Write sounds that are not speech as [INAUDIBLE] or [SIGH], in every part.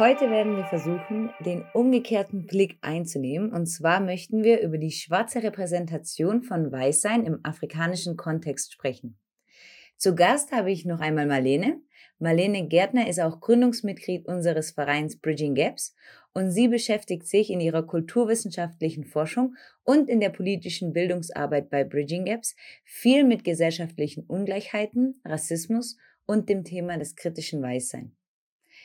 heute werden wir versuchen, den umgekehrten Blick einzunehmen. Und zwar möchten wir über die schwarze Repräsentation von Weißsein im afrikanischen Kontext sprechen. Zu Gast habe ich noch einmal Marlene. Marlene Gärtner ist auch Gründungsmitglied unseres Vereins Bridging Gaps und sie beschäftigt sich in ihrer kulturwissenschaftlichen Forschung und in der politischen Bildungsarbeit bei Bridging Gaps viel mit gesellschaftlichen Ungleichheiten, Rassismus und dem Thema des kritischen Weißsein.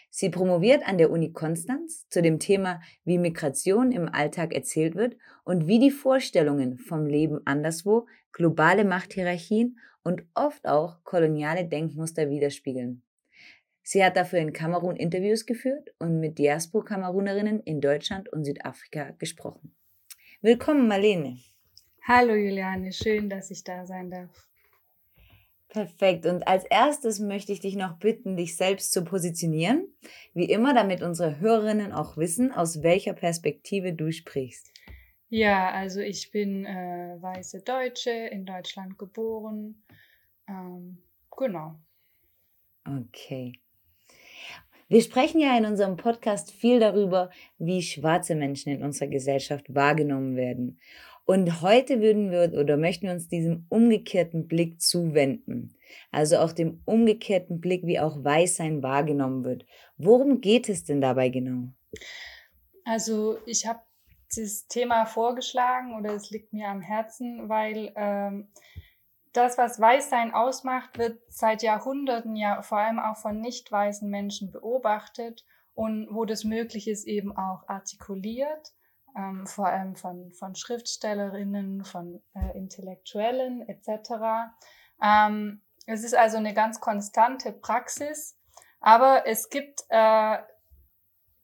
Sie promoviert an der Uni Konstanz zu dem Thema, wie Migration im Alltag erzählt wird und wie die Vorstellungen vom Leben anderswo globale Machthierarchien und oft auch koloniale Denkmuster widerspiegeln. Sie hat dafür in Kamerun Interviews geführt und mit Diaspora-Kamerunerinnen in Deutschland und Südafrika gesprochen. Willkommen, Marlene. Hallo, Juliane. Schön, dass ich da sein darf. Perfekt. Und als erstes möchte ich dich noch bitten, dich selbst zu positionieren. Wie immer, damit unsere Hörerinnen auch wissen, aus welcher Perspektive du sprichst. Ja, also ich bin äh, weiße Deutsche, in Deutschland geboren. Ähm, genau. Okay. Wir sprechen ja in unserem Podcast viel darüber, wie schwarze Menschen in unserer Gesellschaft wahrgenommen werden. Und heute würden wir oder möchten wir uns diesem umgekehrten Blick zuwenden. Also auch dem umgekehrten Blick, wie auch Weißsein wahrgenommen wird. Worum geht es denn dabei genau? Also ich habe dieses Thema vorgeschlagen oder es liegt mir am Herzen, weil ähm, das, was Weißsein ausmacht, wird seit Jahrhunderten ja vor allem auch von nicht weißen Menschen beobachtet und wo das möglich ist, eben auch artikuliert ähm, vor allem von, von Schriftstellerinnen, von äh, Intellektuellen etc. Ähm, es ist also eine ganz konstante Praxis, aber es gibt äh,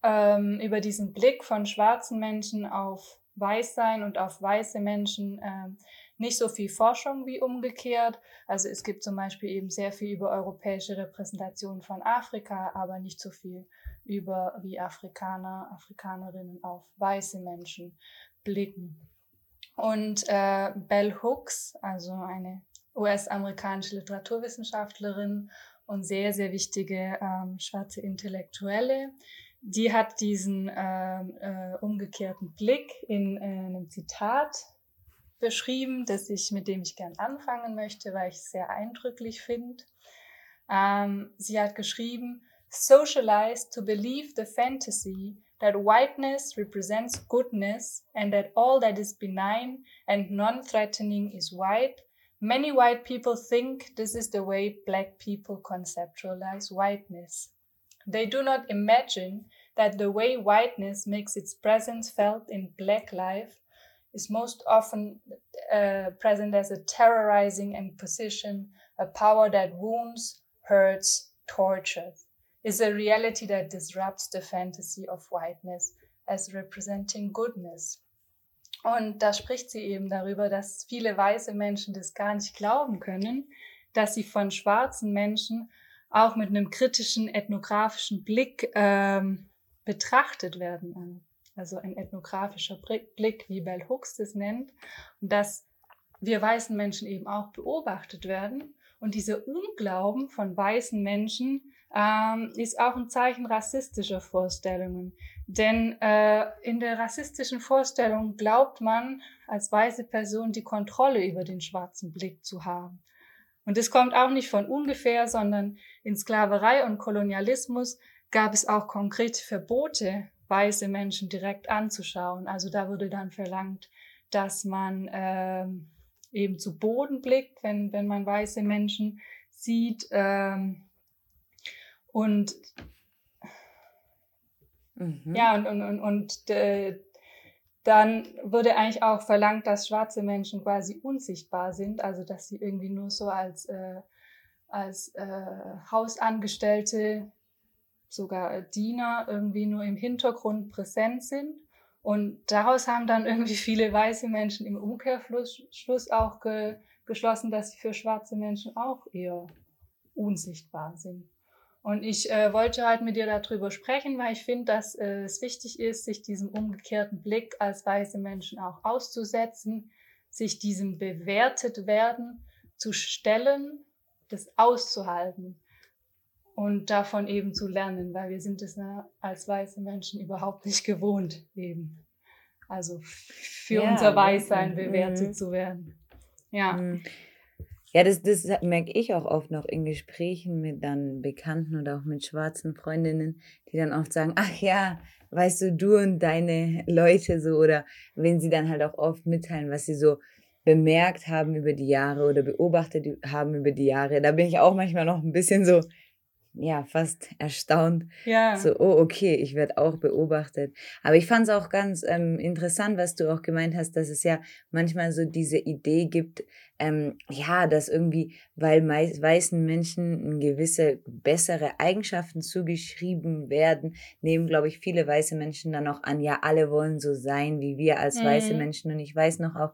ähm, über diesen Blick von schwarzen Menschen auf Weißsein und auf weiße Menschen äh, nicht so viel Forschung wie umgekehrt. Also es gibt zum Beispiel eben sehr viel über europäische Repräsentation von Afrika, aber nicht so viel über wie Afrikaner, Afrikanerinnen auf weiße Menschen blicken. Und äh, Bell Hooks, also eine US-amerikanische Literaturwissenschaftlerin und sehr, sehr wichtige ähm, schwarze Intellektuelle, die hat diesen äh, äh, umgekehrten Blick in äh, einem Zitat beschrieben, das ich, mit dem ich gern anfangen möchte, weil ich es sehr eindrücklich finde. Ähm, sie hat geschrieben, socialized to believe the fantasy that whiteness represents goodness and that all that is benign and non-threatening is white, many white people think this is the way black people conceptualize whiteness. They do not imagine that the way whiteness makes its presence felt in black life is most often uh, present as a terrorizing imposition, a power that wounds, hurts, tortures is a reality that disrupts the fantasy of whiteness as representing goodness. Und da spricht sie eben darüber, dass viele weiße Menschen das gar nicht glauben können, dass sie von schwarzen Menschen auch mit einem kritischen ethnografischen Blick ähm, betrachtet werden. Also ein ethnografischer Blick, wie Bell Hooks das nennt. Und dass wir weißen Menschen eben auch beobachtet werden. Und dieser Unglauben von weißen Menschen ähm, ist auch ein Zeichen rassistischer Vorstellungen. Denn äh, in der rassistischen Vorstellung glaubt man als weiße Person die Kontrolle über den schwarzen Blick zu haben. Und das kommt auch nicht von ungefähr, sondern in Sklaverei und Kolonialismus gab es auch konkrete Verbote, weiße Menschen direkt anzuschauen. Also da wurde dann verlangt, dass man ähm, eben zu Boden blickt, wenn, wenn man weiße Menschen sieht. Ähm, und mhm. ja, und, und, und, und äh, dann wurde eigentlich auch verlangt, dass schwarze Menschen quasi unsichtbar sind, also dass sie irgendwie nur so als, äh, als äh, Hausangestellte, sogar Diener irgendwie nur im Hintergrund präsent sind. Und daraus haben dann irgendwie viele weiße Menschen im Umkehrschluss auch ge geschlossen, dass sie für schwarze Menschen auch eher unsichtbar sind. Und ich äh, wollte halt mit dir darüber sprechen, weil ich finde, dass äh, es wichtig ist, sich diesem umgekehrten Blick als weiße Menschen auch auszusetzen, sich diesem bewertet werden zu stellen, das auszuhalten. und davon eben zu lernen, weil wir sind es als weiße Menschen überhaupt nicht gewohnt eben. Also für ja, unser Weißsein bewertet mhm. zu werden. Ja. Mhm. Ja, das, das merke ich auch oft noch in Gesprächen mit dann Bekannten oder auch mit schwarzen Freundinnen, die dann oft sagen, ach ja, weißt du, du und deine Leute so, oder wenn sie dann halt auch oft mitteilen, was sie so bemerkt haben über die Jahre oder beobachtet haben über die Jahre, da bin ich auch manchmal noch ein bisschen so, ja, fast [LAUGHS] erstaunt. Ja. So, oh, okay, ich werde auch beobachtet. Aber ich fand es auch ganz ähm, interessant, was du auch gemeint hast, dass es ja manchmal so diese Idee gibt, ähm, ja, dass irgendwie, weil weißen Menschen gewisse bessere Eigenschaften zugeschrieben werden, nehmen, glaube ich, viele weiße Menschen dann auch an, ja, alle wollen so sein wie wir als mhm. weiße Menschen. Und ich weiß noch auch,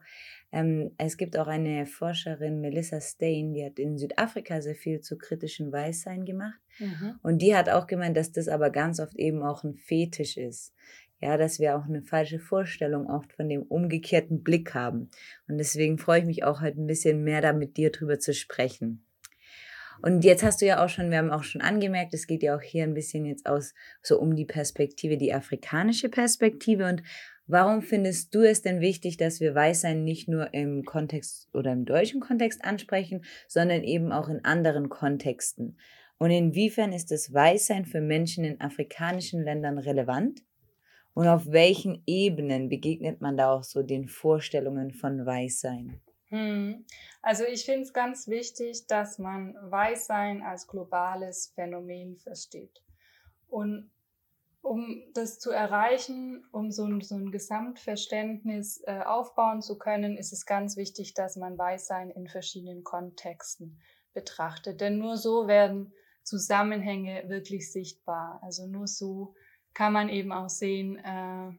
ähm, es gibt auch eine Forscherin, Melissa Stain, die hat in Südafrika sehr viel zu kritischen Weißsein gemacht. Mhm. Und die hat auch gemeint, dass das aber ganz oft eben auch ein Fetisch ist. Ja, dass wir auch eine falsche Vorstellung oft von dem umgekehrten Blick haben. Und deswegen freue ich mich auch heute ein bisschen mehr da mit dir drüber zu sprechen. Und jetzt hast du ja auch schon, wir haben auch schon angemerkt, es geht ja auch hier ein bisschen jetzt aus, so um die Perspektive, die afrikanische Perspektive. Und Warum findest du es denn wichtig, dass wir Weißsein nicht nur im Kontext oder im deutschen Kontext ansprechen, sondern eben auch in anderen Kontexten? Und inwiefern ist das Weißsein für Menschen in afrikanischen Ländern relevant? Und auf welchen Ebenen begegnet man da auch so den Vorstellungen von Weißsein? Hm. Also ich finde es ganz wichtig, dass man Weißsein als globales Phänomen versteht. Und um das zu erreichen, um so ein, so ein Gesamtverständnis äh, aufbauen zu können, ist es ganz wichtig, dass man Weißsein in verschiedenen Kontexten betrachtet. Denn nur so werden Zusammenhänge wirklich sichtbar. Also nur so kann man eben auch sehen, äh,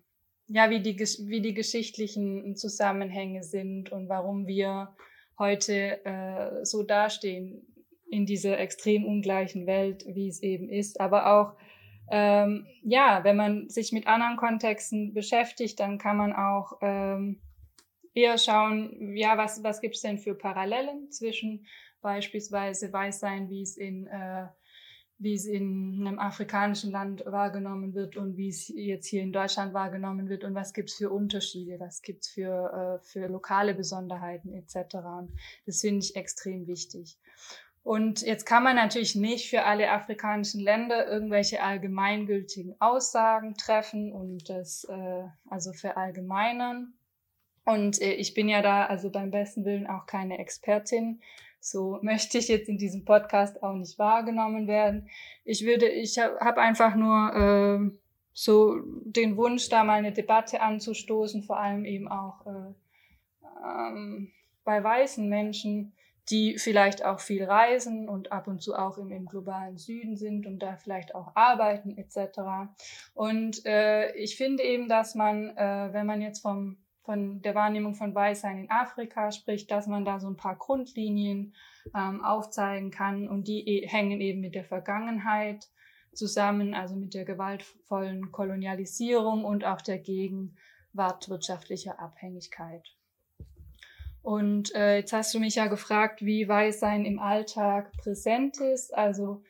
ja, wie die, wie die geschichtlichen Zusammenhänge sind und warum wir heute äh, so dastehen in dieser extrem ungleichen Welt, wie es eben ist, aber auch ähm, ja, wenn man sich mit anderen Kontexten beschäftigt, dann kann man auch ähm, eher schauen, ja, was, was gibt es denn für Parallelen zwischen beispielsweise Weißsein, wie es in äh, wie es in einem afrikanischen Land wahrgenommen wird und wie es jetzt hier in Deutschland wahrgenommen wird und was gibt es für Unterschiede, was gibt es für, äh, für lokale Besonderheiten etc. Und das finde ich extrem wichtig. Und jetzt kann man natürlich nicht für alle afrikanischen Länder irgendwelche allgemeingültigen Aussagen treffen und das äh, also verallgemeinern. Und äh, ich bin ja da also beim besten Willen auch keine Expertin. So möchte ich jetzt in diesem Podcast auch nicht wahrgenommen werden. Ich würde, ich habe hab einfach nur äh, so den Wunsch, da mal eine Debatte anzustoßen, vor allem eben auch äh, ähm, bei weißen Menschen, die vielleicht auch viel reisen und ab und zu auch im, im globalen Süden sind und da vielleicht auch arbeiten etc. Und äh, ich finde eben, dass man, äh, wenn man jetzt vom, von der Wahrnehmung von Weißsein in Afrika spricht, dass man da so ein paar Grundlinien ähm, aufzeigen kann und die e hängen eben mit der Vergangenheit zusammen, also mit der gewaltvollen Kolonialisierung und auch der Gegenwart wirtschaftlicher Abhängigkeit. Und äh, jetzt hast du mich ja gefragt, wie Weißsein im Alltag präsent ist. Also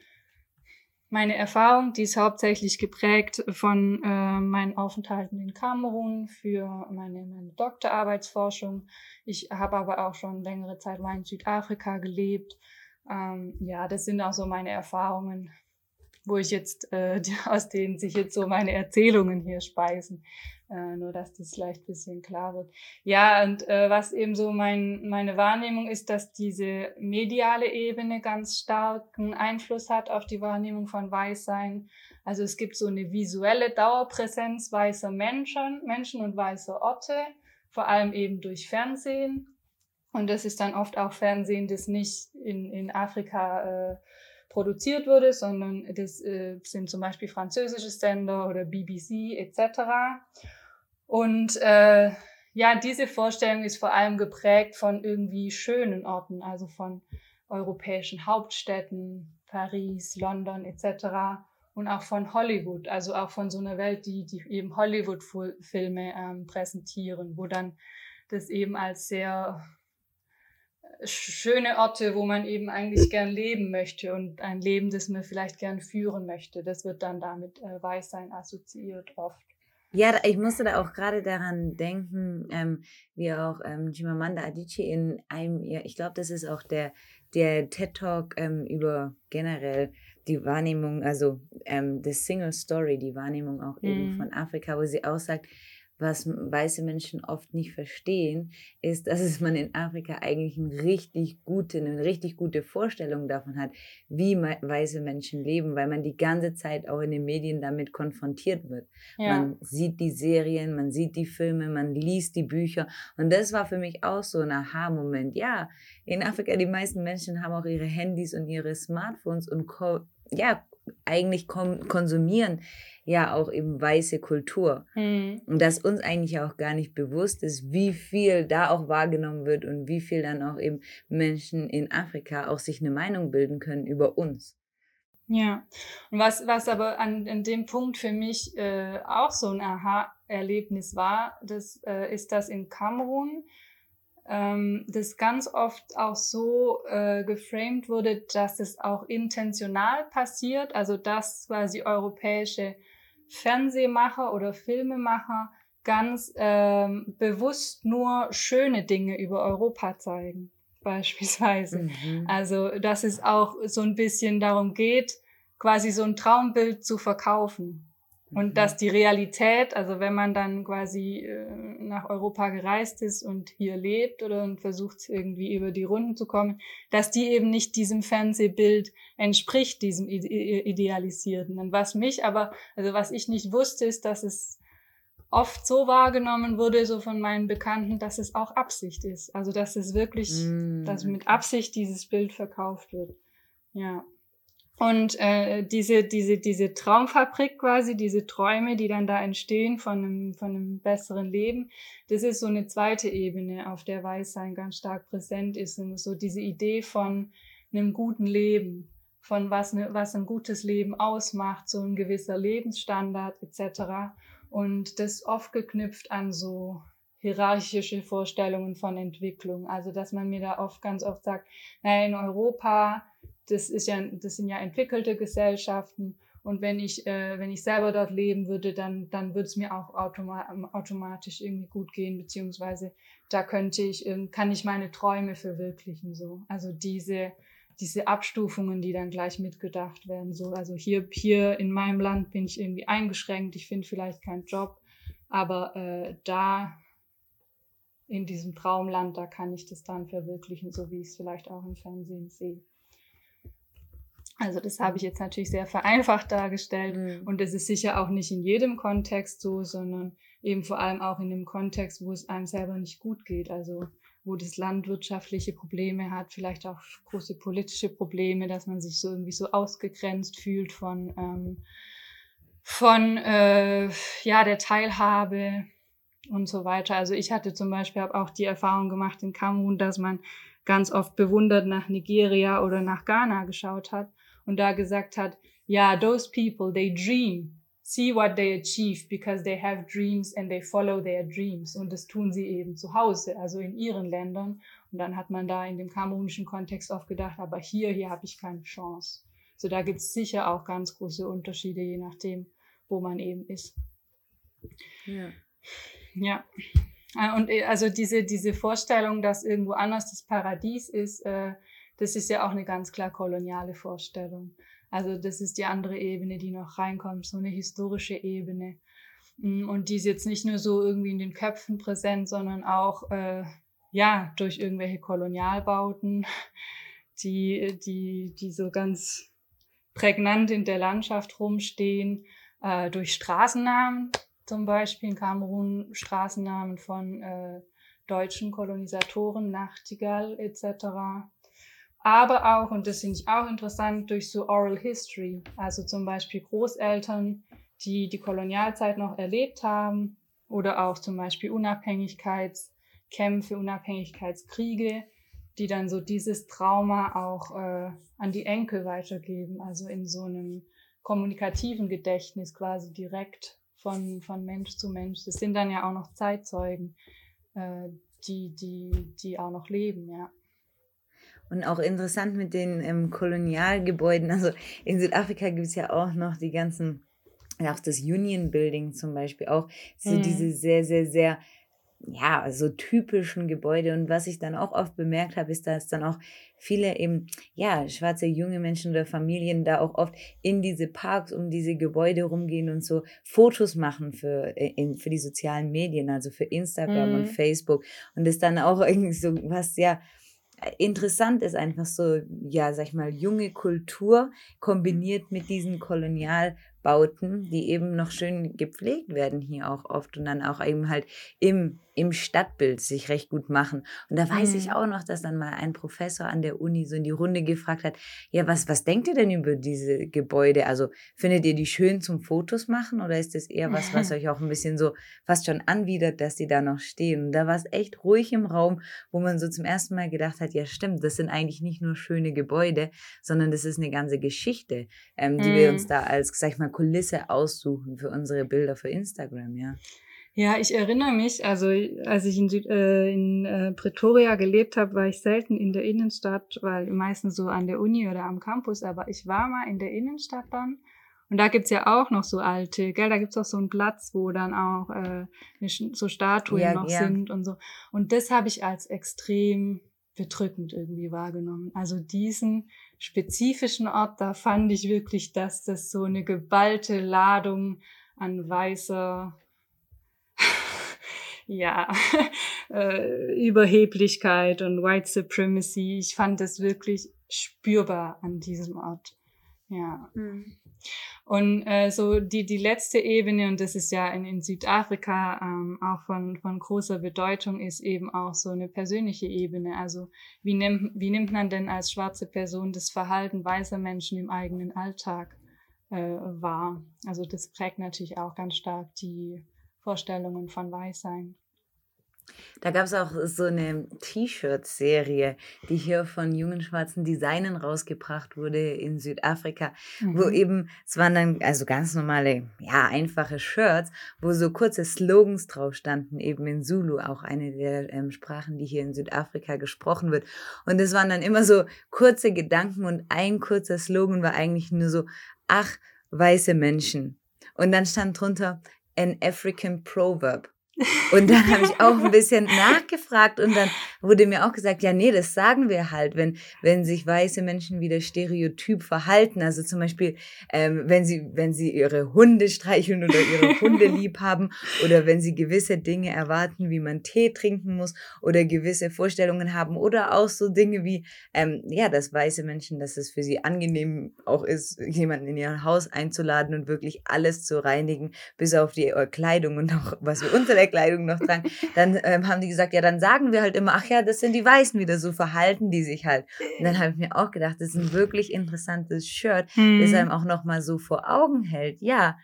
meine Erfahrung, die ist hauptsächlich geprägt von äh, meinen Aufenthalten in Kamerun für meine, meine Doktorarbeitsforschung. Ich habe aber auch schon längere Zeit mal in Südafrika gelebt. Ähm, ja, das sind auch so meine Erfahrungen, wo ich jetzt, äh, [LAUGHS] aus denen sich jetzt so meine Erzählungen hier speisen. Äh, nur dass das ein bisschen klar wird. Ja, und äh, was eben so mein, meine Wahrnehmung ist, dass diese mediale Ebene ganz starken Einfluss hat auf die Wahrnehmung von Weißsein. Also es gibt so eine visuelle Dauerpräsenz weißer Menschen, Menschen und weißer Orte, vor allem eben durch Fernsehen. Und das ist dann oft auch Fernsehen, das nicht in, in Afrika äh, produziert wurde, sondern das äh, sind zum Beispiel französische Sender oder BBC etc. Und äh, ja, diese Vorstellung ist vor allem geprägt von irgendwie schönen Orten, also von europäischen Hauptstädten, Paris, London etc. Und auch von Hollywood, also auch von so einer Welt, die, die eben Hollywood-Filme ähm, präsentieren, wo dann das eben als sehr schöne Orte, wo man eben eigentlich gern leben möchte und ein Leben, das man vielleicht gern führen möchte. Das wird dann damit äh, Weißsein assoziiert oft. Ja, ich musste da auch gerade daran denken, ähm, wie auch ähm, Chimamanda Adichie in einem, ja, ich glaube, das ist auch der, der TED Talk ähm, über generell die Wahrnehmung, also ähm, the Single Story, die Wahrnehmung auch eben mhm. von Afrika, wo sie auch sagt, was weiße Menschen oft nicht verstehen, ist, dass es man in Afrika eigentlich eine richtig gute, eine richtig gute Vorstellung davon hat, wie weiße Menschen leben, weil man die ganze Zeit auch in den Medien damit konfrontiert wird. Ja. Man sieht die Serien, man sieht die Filme, man liest die Bücher und das war für mich auch so ein Aha-Moment. Ja, in Afrika, die meisten Menschen haben auch ihre Handys und ihre Smartphones und ja, eigentlich konsumieren ja auch eben weiße Kultur. Mhm. Und dass uns eigentlich auch gar nicht bewusst ist, wie viel da auch wahrgenommen wird und wie viel dann auch eben Menschen in Afrika auch sich eine Meinung bilden können über uns. Ja, und was, was aber an, an dem Punkt für mich äh, auch so ein Aha-Erlebnis war, das äh, ist, dass in Kamerun ähm, das ganz oft auch so äh, geframed wurde, dass es auch intentional passiert, also dass quasi europäische Fernsehmacher oder Filmemacher ganz ähm, bewusst nur schöne Dinge über Europa zeigen, [LAUGHS] beispielsweise. Mhm. Also, dass es auch so ein bisschen darum geht, quasi so ein Traumbild zu verkaufen. Und mhm. dass die Realität, also wenn man dann quasi äh, nach Europa gereist ist und hier lebt oder und versucht irgendwie über die Runden zu kommen, dass die eben nicht diesem Fernsehbild entspricht, diesem idealisierten. Und was mich aber, also was ich nicht wusste, ist, dass es oft so wahrgenommen wurde, so von meinen Bekannten, dass es auch Absicht ist. Also dass es wirklich, mm. dass mit Absicht dieses Bild verkauft wird. Ja. Und äh, diese, diese, diese Traumfabrik quasi, diese Träume, die dann da entstehen von einem, von einem besseren Leben, das ist so eine zweite Ebene, auf der Weißsein ganz stark präsent ist. Und so diese Idee von einem guten Leben, von was, ne, was ein gutes Leben ausmacht, so ein gewisser Lebensstandard etc. Und das oft geknüpft an so hierarchische Vorstellungen von Entwicklung. Also dass man mir da oft ganz oft sagt, naja, in Europa das ist ja, das sind ja entwickelte Gesellschaften. Und wenn ich, äh, wenn ich selber dort leben würde, dann, dann würde es mir auch automa automatisch irgendwie gut gehen, beziehungsweise da könnte ich, äh, kann ich meine Träume verwirklichen, so. Also diese, diese Abstufungen, die dann gleich mitgedacht werden, so. Also hier, hier in meinem Land bin ich irgendwie eingeschränkt, ich finde vielleicht keinen Job, aber äh, da in diesem Traumland, da kann ich das dann verwirklichen, so wie ich es vielleicht auch im Fernsehen sehe. Also das habe ich jetzt natürlich sehr vereinfacht dargestellt mhm. und das ist sicher auch nicht in jedem Kontext so, sondern eben vor allem auch in dem Kontext, wo es einem selber nicht gut geht, also wo das Land wirtschaftliche Probleme hat, vielleicht auch große politische Probleme, dass man sich so irgendwie so ausgegrenzt fühlt von ähm, von äh, ja der Teilhabe und so weiter. Also ich hatte zum Beispiel habe auch die Erfahrung gemacht in Kamerun, dass man ganz oft bewundert nach Nigeria oder nach Ghana geschaut hat und da gesagt hat, ja, yeah, those people, they dream. See what they achieve because they have dreams and they follow their dreams. Und das tun sie eben zu Hause, also in ihren Ländern. Und dann hat man da in dem kamerunischen Kontext oft gedacht, aber hier, hier habe ich keine Chance. So da gibt es sicher auch ganz große Unterschiede, je nachdem, wo man eben ist. Ja. Ja. Äh, und äh, also diese, diese Vorstellung, dass irgendwo anders das Paradies ist, äh, das ist ja auch eine ganz klar koloniale Vorstellung. Also das ist die andere Ebene, die noch reinkommt, so eine historische Ebene. Mm, und die ist jetzt nicht nur so irgendwie in den Köpfen präsent, sondern auch äh, ja durch irgendwelche Kolonialbauten, [LAUGHS] die, die, die so ganz prägnant in der Landschaft rumstehen, äh, durch Straßennamen, zum Beispiel in Kamerun Straßennamen von äh, deutschen Kolonisatoren, Nachtigall etc aber auch, und das finde ich auch interessant, durch so Oral History, also zum Beispiel Großeltern, die die Kolonialzeit noch erlebt haben oder auch zum Beispiel Unabhängigkeitskämpfe, Unabhängigkeitskriege, die dann so dieses Trauma auch äh, an die Enkel weitergeben, also in so einem kommunikativen Gedächtnis quasi direkt von, von Mensch zu Mensch. Das sind dann ja auch noch Zeitzeugen, äh, die, die, die auch noch leben, ja. Und auch interessant mit den ähm, Kolonialgebäuden. Also in Südafrika gibt es ja auch noch die ganzen, auch das Union Building zum Beispiel, auch so mhm. diese sehr, sehr, sehr ja, so typischen Gebäude. Und was ich dann auch oft bemerkt habe, ist, dass dann auch viele eben, ja, schwarze junge Menschen oder Familien da auch oft in diese Parks um diese Gebäude rumgehen und so Fotos machen für, äh, in, für die sozialen Medien, also für Instagram mhm. und Facebook. Und das dann auch irgendwie so was, ja, interessant ist einfach so, ja, sag ich mal, junge Kultur kombiniert mit diesen Kolonialbauten, die eben noch schön gepflegt werden hier auch oft und dann auch eben halt im im Stadtbild sich recht gut machen. Und da weiß mhm. ich auch noch, dass dann mal ein Professor an der Uni so in die Runde gefragt hat, ja, was, was denkt ihr denn über diese Gebäude? Also findet ihr die schön zum Fotos machen oder ist das eher was, was [LAUGHS] euch auch ein bisschen so fast schon anwidert, dass die da noch stehen? Und da war es echt ruhig im Raum, wo man so zum ersten Mal gedacht hat, ja stimmt, das sind eigentlich nicht nur schöne Gebäude, sondern das ist eine ganze Geschichte, ähm, die mhm. wir uns mhm. da als, sag ich mal, Kulisse aussuchen für unsere Bilder für Instagram, ja. Ja, ich erinnere mich, also als ich in, Süd, äh, in äh, Pretoria gelebt habe, war ich selten in der Innenstadt, weil meistens so an der Uni oder am Campus, aber ich war mal in der Innenstadt dann. Und da gibt's ja auch noch so alte, gell, da gibt's auch so einen Platz, wo dann auch äh, so Statuen ja, noch ja. sind und so. Und das habe ich als extrem bedrückend irgendwie wahrgenommen. Also diesen spezifischen Ort, da fand ich wirklich, dass das so eine geballte Ladung an weißer ja, [LAUGHS] äh, Überheblichkeit und White Supremacy. Ich fand es wirklich spürbar an diesem Ort. Ja. Mhm. Und äh, so die, die letzte Ebene, und das ist ja in, in Südafrika ähm, auch von, von großer Bedeutung, ist eben auch so eine persönliche Ebene. Also wie nimmt, wie nimmt man denn als schwarze Person das Verhalten weißer Menschen im eigenen Alltag äh, wahr? Also das prägt natürlich auch ganz stark die Vorstellungen von Weißsein. Da gab es auch so eine T-Shirt-Serie, die hier von jungen schwarzen Designen rausgebracht wurde in Südafrika, mhm. wo eben, es waren dann also ganz normale, ja, einfache Shirts, wo so kurze Slogans drauf standen, eben in Zulu, auch eine der ähm, Sprachen, die hier in Südafrika gesprochen wird. Und es waren dann immer so kurze Gedanken und ein kurzer Slogan war eigentlich nur so, ach, weiße Menschen. Und dann stand drunter, an African proverb. Und dann habe ich auch ein [LAUGHS] bisschen nachgefragt und dann wurde mir auch gesagt, ja, nee, das sagen wir halt, wenn, wenn sich weiße Menschen wieder stereotyp verhalten. Also zum Beispiel, ähm, wenn sie, wenn sie ihre Hunde streicheln oder ihre Hunde [LAUGHS] lieb haben oder wenn sie gewisse Dinge erwarten, wie man Tee trinken muss oder gewisse Vorstellungen haben oder auch so Dinge wie, ähm, ja, dass weiße Menschen, dass es für sie angenehm auch ist, jemanden in ihr Haus einzuladen und wirklich alles zu reinigen, bis auf die Kleidung und auch was wir unter der Kleidung noch tragen, dann ähm, haben die gesagt, ja, dann sagen wir halt immer, ach ja, das sind die Weißen wieder, so verhalten die sich halt. Und dann habe ich mir auch gedacht, das ist ein wirklich interessantes Shirt, mhm. das einem auch nochmal so vor Augen hält. Ja,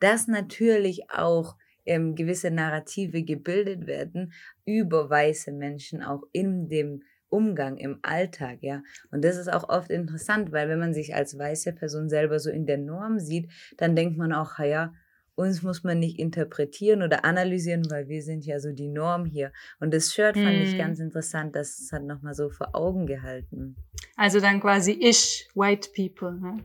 dass natürlich auch ähm, gewisse Narrative gebildet werden über weiße Menschen, auch in dem Umgang im Alltag, ja. Und das ist auch oft interessant, weil wenn man sich als weiße Person selber so in der Norm sieht, dann denkt man auch, ja, uns muss man nicht interpretieren oder analysieren, weil wir sind ja so die Norm hier. Und das Shirt fand hm. ich ganz interessant, das hat nochmal so vor Augen gehalten. Also dann quasi ich, white people. Ne?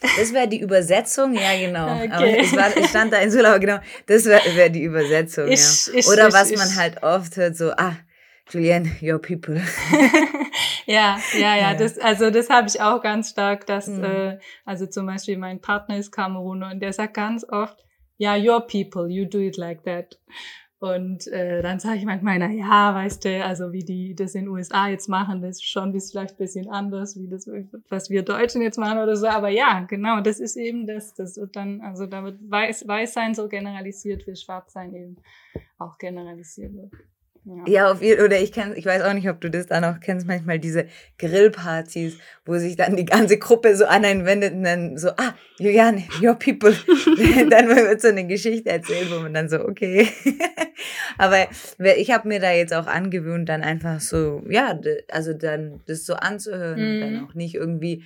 Das wäre die Übersetzung, ja genau. [LAUGHS] Okay. Aber es, war, es stand da in Sulauer, genau, das wäre wär die Übersetzung. Ich, ja. ich, oder ich, was man halt oft hört, so, ah, Julian, your people. [LAUGHS] ja, ja, ja, das, also das habe ich auch ganz stark, dass, mhm. äh, also zum Beispiel mein Partner ist Kameruner und der sagt ganz oft, ja, your people, you do it like that. Und äh, dann sage ich manchmal, na ja, weißt du, also wie die das in den USA jetzt machen, das ist schon bis vielleicht ein bisschen anders, wie das, was wir Deutschen jetzt machen oder so. Aber ja, genau, das ist eben das. Das wird dann, also da wird Weiß, Weißsein so generalisiert, wie Schwarzsein eben auch generalisiert wird. Ja, ja auf jeden, oder ich kenn, ich weiß auch nicht, ob du das da noch kennst, manchmal diese Grillpartys, wo sich dann die ganze Gruppe so an einen wendet und dann so, ah, Juliane, your people. [LAUGHS] [LAUGHS] dann wird so eine Geschichte erzählt, wo man dann so, okay. [LAUGHS] Aber ich habe mir da jetzt auch angewöhnt, dann einfach so, ja, also dann das so anzuhören mhm. und dann mhm. auch nicht irgendwie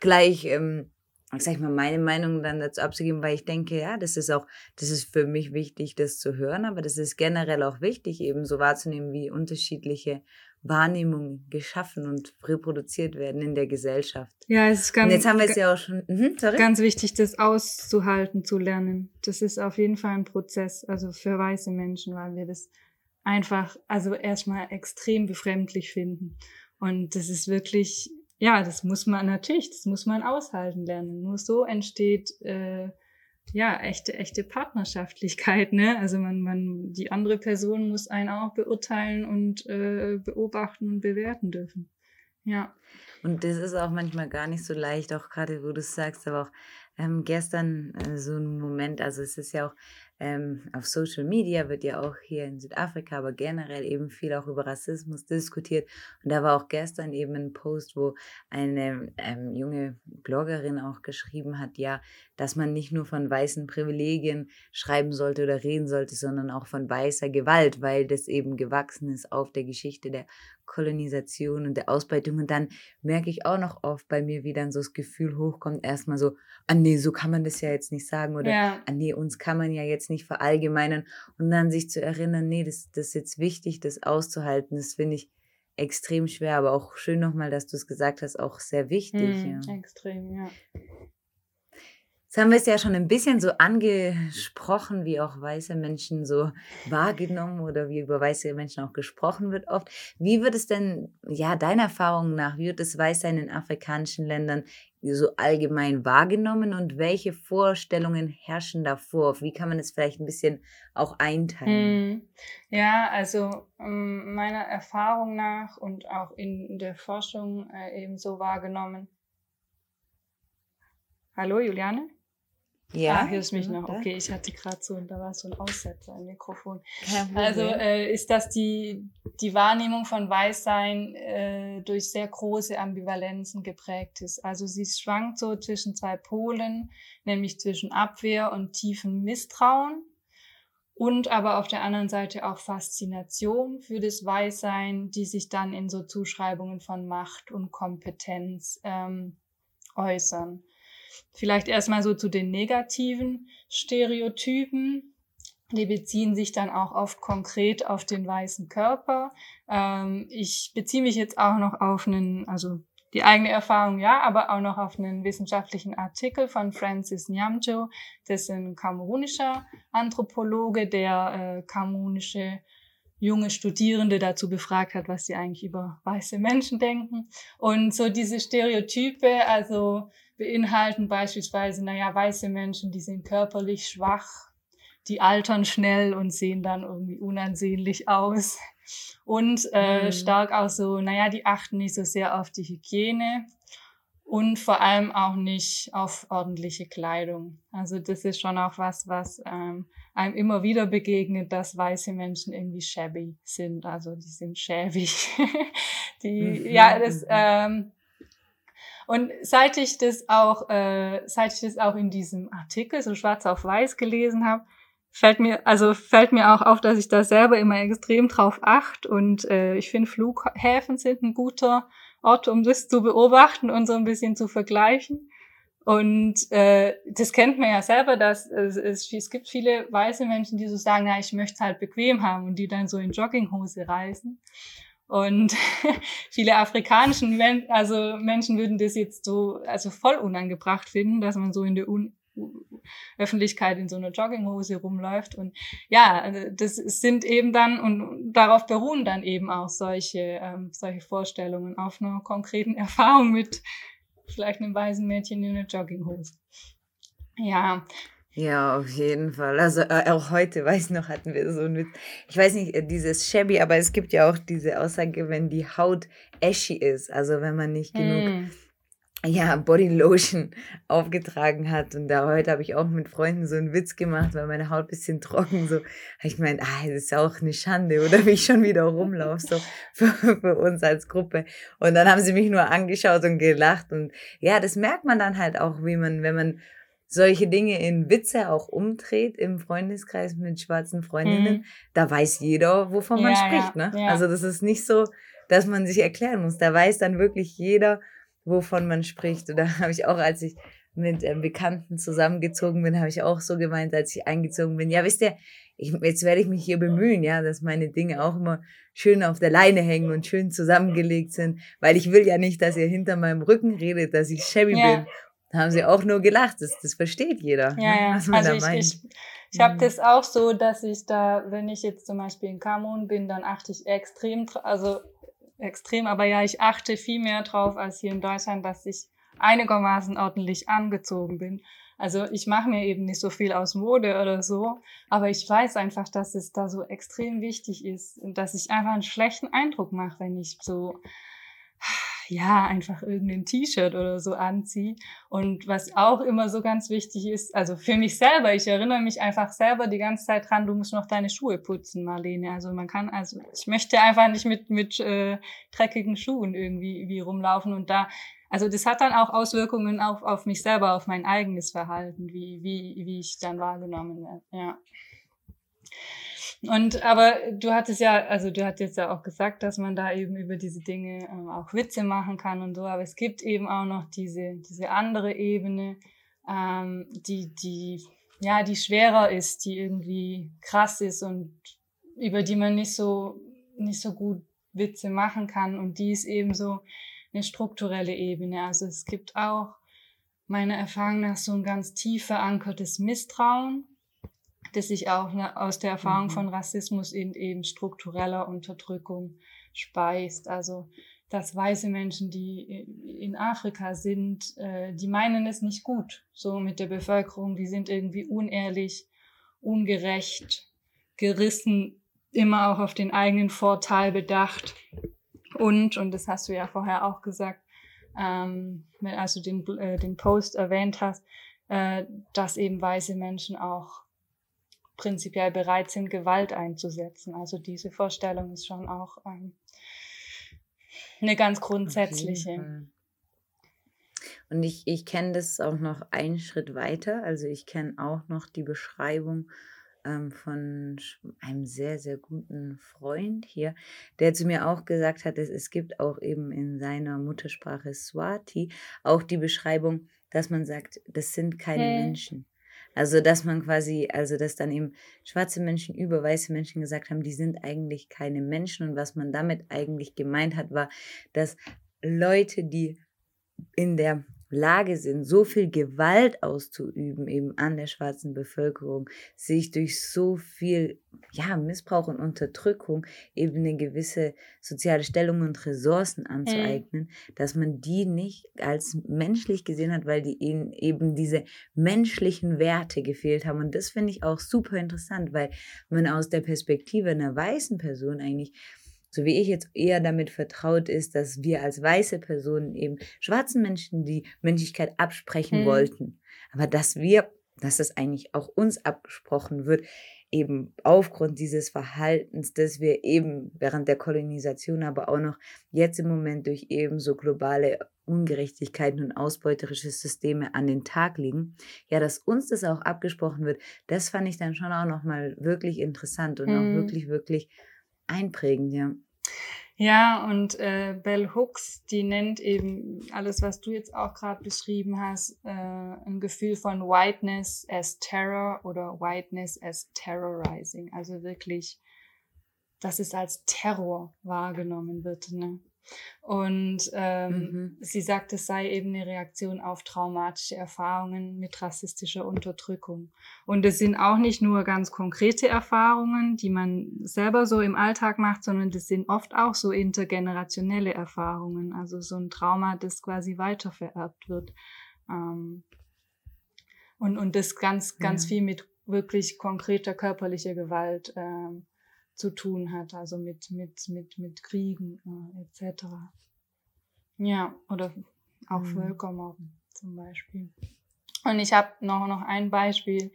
gleich, ähm, sag ich mal, meine Meinung dann dazu abzugeben, weil ich denke, ja, das ist auch, das ist für mich wichtig, das zu hören, aber das ist generell auch wichtig, eben so wahrzunehmen, wie unterschiedliche Wahrnehmung geschaffen und reproduziert werden in der Gesellschaft. Ja, es ist ganz, und jetzt haben wir es ja auch schon. Mhm, ganz wichtig, das auszuhalten, zu lernen. Das ist auf jeden Fall ein Prozess, also für weiße Menschen, weil wir das einfach, also erstmal extrem befremdlich finden. Und das ist wirklich, ja, das muss man natürlich, das muss man aushalten lernen. Nur so entsteht äh, ja, echte, echte Partnerschaftlichkeit, ne? Also man, man, die andere Person muss einen auch beurteilen und äh, beobachten und bewerten dürfen. Ja. Und das ist auch manchmal gar nicht so leicht, auch gerade wo du sagst, aber auch ähm, gestern äh, so ein Moment, also es ist ja auch ähm, auf Social Media wird ja auch hier in Südafrika, aber generell eben viel auch über Rassismus diskutiert. Und da war auch gestern eben ein Post, wo eine ähm, junge Bloggerin auch geschrieben hat, ja, dass man nicht nur von weißen Privilegien schreiben sollte oder reden sollte, sondern auch von weißer Gewalt, weil das eben gewachsen ist auf der Geschichte der Kolonisation und der Ausbeutung. Und dann merke ich auch noch oft bei mir, wie dann so das Gefühl hochkommt, erstmal so, ah nee, so kann man das ja jetzt nicht sagen oder ja. ah nee, uns kann man ja jetzt nicht verallgemeinern und dann sich zu erinnern, nee, das, das ist jetzt wichtig, das auszuhalten, das finde ich extrem schwer, aber auch schön nochmal, dass du es gesagt hast, auch sehr wichtig. Hm, ja. Extrem, ja. Jetzt haben wir es ja schon ein bisschen so angesprochen, wie auch weiße Menschen so wahrgenommen oder wie über weiße Menschen auch gesprochen wird oft. Wie wird es denn, ja, deiner Erfahrung nach, wie wird das Weißsein in afrikanischen Ländern so allgemein wahrgenommen und welche Vorstellungen herrschen davor? Wie kann man es vielleicht ein bisschen auch einteilen? Hm. Ja, also ähm, meiner Erfahrung nach und auch in der Forschung äh, eben so wahrgenommen. Hallo, Juliane? Ja. Ah, hörst mich noch. Okay, ich hatte gerade so, da war so ein Aussetzer im Mikrofon. Also äh, ist das die, die Wahrnehmung von Weißsein äh, durch sehr große Ambivalenzen geprägt ist. Also sie schwankt so zwischen zwei Polen, nämlich zwischen Abwehr und tiefem Misstrauen und aber auf der anderen Seite auch Faszination für das Weißsein, die sich dann in so Zuschreibungen von Macht und Kompetenz ähm, äußern. Vielleicht erstmal so zu den negativen Stereotypen. Die beziehen sich dann auch oft konkret auf den weißen Körper. Ähm, ich beziehe mich jetzt auch noch auf einen, also die eigene Erfahrung ja, aber auch noch auf einen wissenschaftlichen Artikel von Francis Nyamjo. Das ist ein kamerunischer Anthropologe, der äh, kamerunische junge Studierende dazu befragt hat, was sie eigentlich über weiße Menschen denken. Und so diese Stereotype, also beinhalten beispielsweise, naja, weiße Menschen, die sind körperlich schwach, die altern schnell und sehen dann irgendwie unansehnlich aus. Und äh, mhm. stark auch so, naja, die achten nicht so sehr auf die Hygiene und vor allem auch nicht auf ordentliche Kleidung. Also das ist schon auch was, was ähm, einem immer wieder begegnet, dass weiße Menschen irgendwie shabby sind. Also die sind schäbig. [LAUGHS] die, mhm. ja, das, mhm. ähm, und seit ich das auch, äh, seit ich das auch in diesem Artikel so schwarz auf weiß gelesen habe, fällt mir, also fällt mir auch auf, dass ich da selber immer extrem drauf acht und äh, ich finde Flughäfen sind ein guter Ort, um das zu beobachten und so ein bisschen zu vergleichen. Und äh, das kennt man ja selber, dass es, es, es gibt viele weiße Menschen, die so sagen, na, ich möchte es halt bequem haben und die dann so in Jogginghose reisen. Und [LAUGHS] viele afrikanischen Men also Menschen würden das jetzt so also voll unangebracht finden, dass man so in der Un Öffentlichkeit in so einer Jogginghose rumläuft. Und ja, also das sind eben dann, und darauf beruhen dann eben auch solche, ähm, solche Vorstellungen auf einer konkreten [LAUGHS] Erfahrung mit vielleicht einem weißen Mädchen in einer Jogginghose. Ja, ja, auf jeden Fall. Also äh, auch heute, [LAUGHS] weiß ich noch, hatten wir so Witz. Ich weiß nicht, äh, dieses Shabby, aber es gibt ja auch diese Aussage, wenn die Haut ashy ist, also wenn man nicht genug mm. ja, Body Lotion [LAUGHS] aufgetragen hat. Und da heute habe ich auch mit Freunden so einen Witz gemacht, weil meine Haut ein bisschen [LAUGHS] trocken so. Ich meine, ah, das ist ja auch eine Schande, oder wie ich schon wieder rumlaufe, so für, für uns als Gruppe. Und dann haben sie mich nur angeschaut und gelacht. Und ja, das merkt man dann halt auch, wie man, wenn man solche Dinge in Witze auch umdreht im Freundeskreis mit schwarzen Freundinnen, mhm. da weiß jeder, wovon ja, man spricht. Ja, ne? Ja. Also das ist nicht so, dass man sich erklären muss. Da weiß dann wirklich jeder, wovon man spricht. Und da [LAUGHS] habe ich auch, als ich mit ähm, Bekannten zusammengezogen bin, habe ich auch so gemeint, als ich eingezogen bin. Ja, wisst ihr, ich, jetzt werde ich mich hier bemühen, ja, dass meine Dinge auch immer schön auf der Leine hängen und schön zusammengelegt sind, weil ich will ja nicht, dass ihr hinter meinem Rücken redet, dass ich shabby ja. bin. Da haben sie auch nur gelacht. Das, das versteht jeder. Ja, ne, ja. Was man also da ich, ich, ich habe mhm. das auch so, dass ich da, wenn ich jetzt zum Beispiel in Kamun bin, dann achte ich extrem, also extrem, aber ja, ich achte viel mehr drauf als hier in Deutschland, dass ich einigermaßen ordentlich angezogen bin. Also ich mache mir eben nicht so viel aus Mode oder so, aber ich weiß einfach, dass es da so extrem wichtig ist und dass ich einfach einen schlechten Eindruck mache, wenn ich so ja, einfach irgendein T-Shirt oder so anziehe. Und was auch immer so ganz wichtig ist, also für mich selber, ich erinnere mich einfach selber die ganze Zeit dran, du musst noch deine Schuhe putzen, Marlene. Also man kann, also ich möchte einfach nicht mit, mit äh, dreckigen Schuhen irgendwie wie rumlaufen und da also das hat dann auch Auswirkungen auf, auf mich selber, auf mein eigenes Verhalten, wie, wie, wie ich dann wahrgenommen werde. Ja. Und aber du hattest ja, also du hattest ja auch gesagt, dass man da eben über diese Dinge äh, auch Witze machen kann und so, aber es gibt eben auch noch diese, diese andere Ebene, ähm, die, die, ja, die schwerer ist, die irgendwie krass ist und über die man nicht so, nicht so gut Witze machen kann. Und die ist eben so eine strukturelle Ebene. Also es gibt auch meiner Erfahrung nach so ein ganz tief verankertes Misstrauen das sich auch ne, aus der Erfahrung mhm. von Rassismus in eben struktureller Unterdrückung speist. Also dass weiße Menschen, die in Afrika sind, äh, die meinen es nicht gut, so mit der Bevölkerung, die sind irgendwie unehrlich, ungerecht, gerissen, immer auch auf den eigenen Vorteil bedacht. Und, und das hast du ja vorher auch gesagt, ähm, als du den, äh, den Post erwähnt hast, äh, dass eben weiße Menschen auch prinzipiell bereit sind, Gewalt einzusetzen. Also diese Vorstellung ist schon auch ähm, eine ganz grundsätzliche. Und ich, ich kenne das auch noch einen Schritt weiter. Also ich kenne auch noch die Beschreibung ähm, von einem sehr, sehr guten Freund hier, der zu mir auch gesagt hat, es, es gibt auch eben in seiner Muttersprache Swati auch die Beschreibung, dass man sagt, das sind keine hey. Menschen. Also, dass man quasi, also dass dann eben schwarze Menschen über weiße Menschen gesagt haben, die sind eigentlich keine Menschen. Und was man damit eigentlich gemeint hat, war, dass Leute, die in der Lage sind, so viel Gewalt auszuüben, eben an der schwarzen Bevölkerung, sich durch so viel ja, Missbrauch und Unterdrückung eben eine gewisse soziale Stellung und Ressourcen anzueignen, mhm. dass man die nicht als menschlich gesehen hat, weil die ihnen eben diese menschlichen Werte gefehlt haben. Und das finde ich auch super interessant, weil man aus der Perspektive einer weißen Person eigentlich so wie ich jetzt eher damit vertraut ist, dass wir als weiße Personen eben schwarzen Menschen die Menschlichkeit absprechen mhm. wollten. Aber dass wir, dass es eigentlich auch uns abgesprochen wird, eben aufgrund dieses Verhaltens, dass wir eben während der Kolonisation, aber auch noch jetzt im Moment durch eben so globale Ungerechtigkeiten und ausbeuterische Systeme an den Tag liegen, ja, dass uns das auch abgesprochen wird, das fand ich dann schon auch nochmal wirklich interessant und mhm. auch wirklich, wirklich einprägend, ja. Ja, und äh, Bell Hooks, die nennt eben alles, was du jetzt auch gerade beschrieben hast, äh, ein Gefühl von Whiteness as Terror oder Whiteness as Terrorizing. Also wirklich, dass es als Terror wahrgenommen wird. Ne? Und ähm, mhm. sie sagt, es sei eben eine Reaktion auf traumatische Erfahrungen mit rassistischer Unterdrückung. Und es sind auch nicht nur ganz konkrete Erfahrungen, die man selber so im Alltag macht, sondern das sind oft auch so intergenerationelle Erfahrungen, also so ein Trauma, das quasi weitervererbt wird. Ähm, und, und das ganz, ganz ja. viel mit wirklich konkreter körperlicher Gewalt ähm, zu tun hat, also mit, mit, mit, mit Kriegen äh, etc. Ja, oder auch mhm. Völkermorden zum Beispiel. Und ich habe noch, noch ein Beispiel,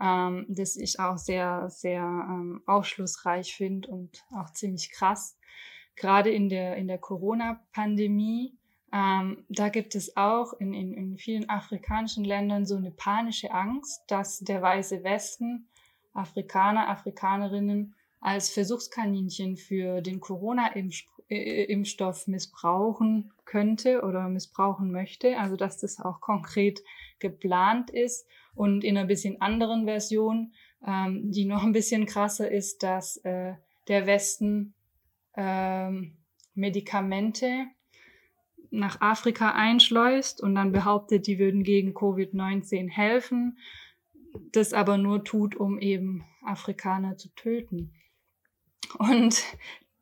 ähm, das ich auch sehr, sehr ähm, aufschlussreich finde und auch ziemlich krass. Gerade in der, in der Corona-Pandemie, ähm, da gibt es auch in, in, in vielen afrikanischen Ländern so eine panische Angst, dass der weiße Westen Afrikaner, Afrikanerinnen als Versuchskaninchen für den Corona-Impfstoff missbrauchen könnte oder missbrauchen möchte. Also dass das auch konkret geplant ist und in einer bisschen anderen Version Ähm, die noch ein bisschen krasser ist, dass äh, der Westen ähm, Medikamente nach Afrika einschleust und dann behauptet, die würden gegen Covid-19 helfen, das aber nur tut, um eben Afrikaner zu töten. Und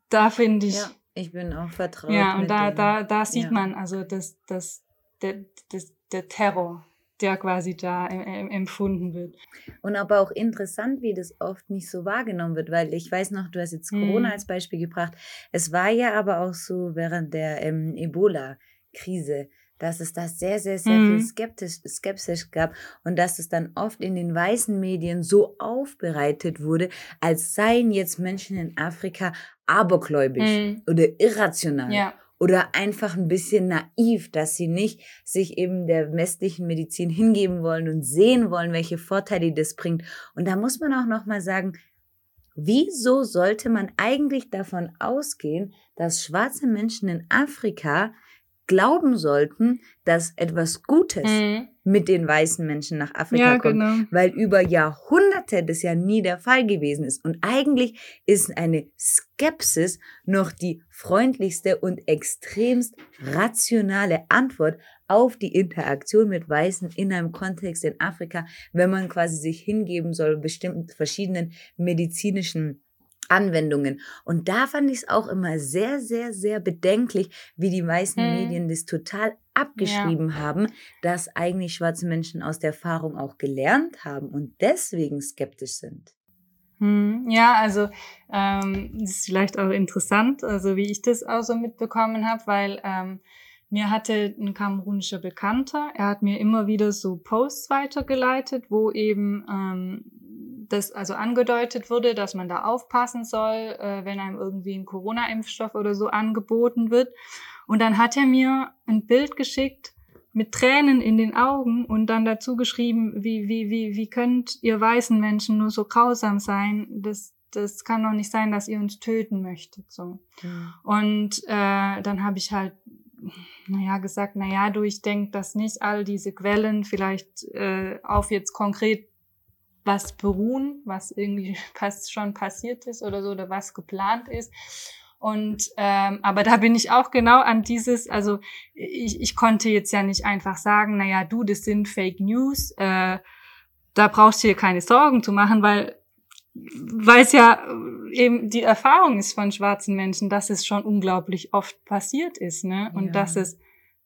da finde ich. Ja, ich bin auch vertraut. Ja, und da, da, da sieht ja. man also das, das, der, das, der Terror, der quasi da empfunden wird. Und aber auch interessant, wie das oft nicht so wahrgenommen wird, weil ich weiß noch, du hast jetzt Corona hm. als Beispiel gebracht. Es war ja aber auch so während der ähm, Ebola-Krise, dass es da sehr, sehr, sehr mhm. viel Skeptisch, Skepsis gab und dass es dann oft in den weißen Medien so aufbereitet wurde, als seien jetzt Menschen in Afrika abergläubisch mhm. oder irrational. Ja oder einfach ein bisschen naiv, dass sie nicht sich eben der westlichen Medizin hingeben wollen und sehen wollen, welche Vorteile das bringt. Und da muss man auch noch mal sagen, wieso sollte man eigentlich davon ausgehen, dass schwarze Menschen in Afrika glauben sollten, dass etwas Gutes mhm. mit den weißen Menschen nach Afrika ja, kommt, genau. weil über Jahrhunderte das ja nie der Fall gewesen ist. Und eigentlich ist eine Skepsis noch die freundlichste und extremst rationale Antwort auf die Interaktion mit Weißen in einem Kontext in Afrika, wenn man quasi sich hingeben soll bestimmten verschiedenen medizinischen Anwendungen. Und da fand ich es auch immer sehr, sehr, sehr bedenklich, wie die meisten hm. Medien das total abgeschrieben ja. haben, dass eigentlich schwarze Menschen aus der Erfahrung auch gelernt haben und deswegen skeptisch sind. Hm, ja, also ähm, das ist vielleicht auch interessant, also wie ich das auch so mitbekommen habe, weil ähm, mir hatte ein kamerunischer Bekannter, er hat mir immer wieder so Posts weitergeleitet, wo eben ähm, das also angedeutet wurde, dass man da aufpassen soll, äh, wenn einem irgendwie ein Corona-Impfstoff oder so angeboten wird. Und dann hat er mir ein Bild geschickt mit Tränen in den Augen und dann dazu geschrieben, wie, wie, wie, wie könnt ihr weißen Menschen nur so grausam sein? Das, das kann doch nicht sein, dass ihr uns töten möchtet. So. Mhm. Und äh, dann habe ich halt naja, gesagt, naja, du, ich denke, dass nicht all diese Quellen vielleicht äh, auf jetzt konkret was beruhen, was irgendwie [LAUGHS] fast schon passiert ist oder so, oder was geplant ist. Und ähm, aber da bin ich auch genau an dieses, also ich, ich konnte jetzt ja nicht einfach sagen, naja, du, das sind Fake News, äh, da brauchst du dir keine Sorgen zu machen, weil weil es ja eben die Erfahrung ist von schwarzen Menschen, dass es schon unglaublich oft passiert ist, ne? Und ja. dass es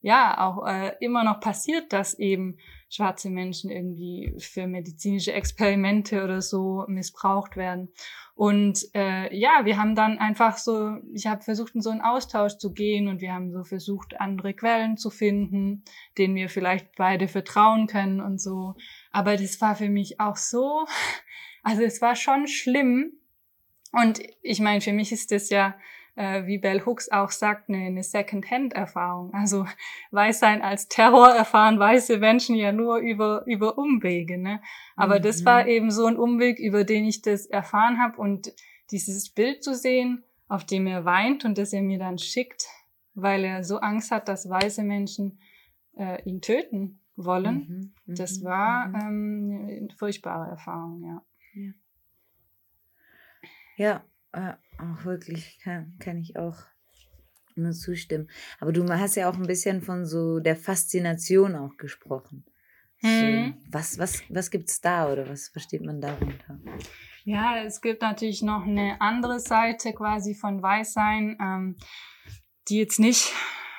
ja auch äh, immer noch passiert, dass eben schwarze Menschen irgendwie für medizinische Experimente oder so missbraucht werden. Und äh, ja, wir haben dann einfach so, ich habe versucht, in so einen Austausch zu gehen und wir haben so versucht, andere Quellen zu finden, denen wir vielleicht beide vertrauen können und so. Aber das war für mich auch so, [LAUGHS] also es war schon schlimm. Und ich meine, für mich ist das ja äh, wie Bell Hooks auch sagt, eine, eine Second-Hand-Erfahrung. Also [LAUGHS] Weißsein als Terror erfahren weiße Menschen ja nur über, über Umwege. Ne? Aber mhm. das war eben so ein Umweg, über den ich das erfahren habe. Und dieses Bild zu sehen, auf dem er weint und das er mir dann schickt, weil er so Angst hat, dass weiße Menschen äh, ihn töten wollen, mhm, das mhm, war mhm. ähm, eine furchtbare Erfahrung, ja. Ja, ja auch wirklich, kann, kann ich auch nur zustimmen. Aber du hast ja auch ein bisschen von so der Faszination auch gesprochen. Hm. So, was was, was gibt es da oder was versteht man darunter? Ja, es gibt natürlich noch eine andere Seite quasi von Weißsein, ähm, die jetzt nicht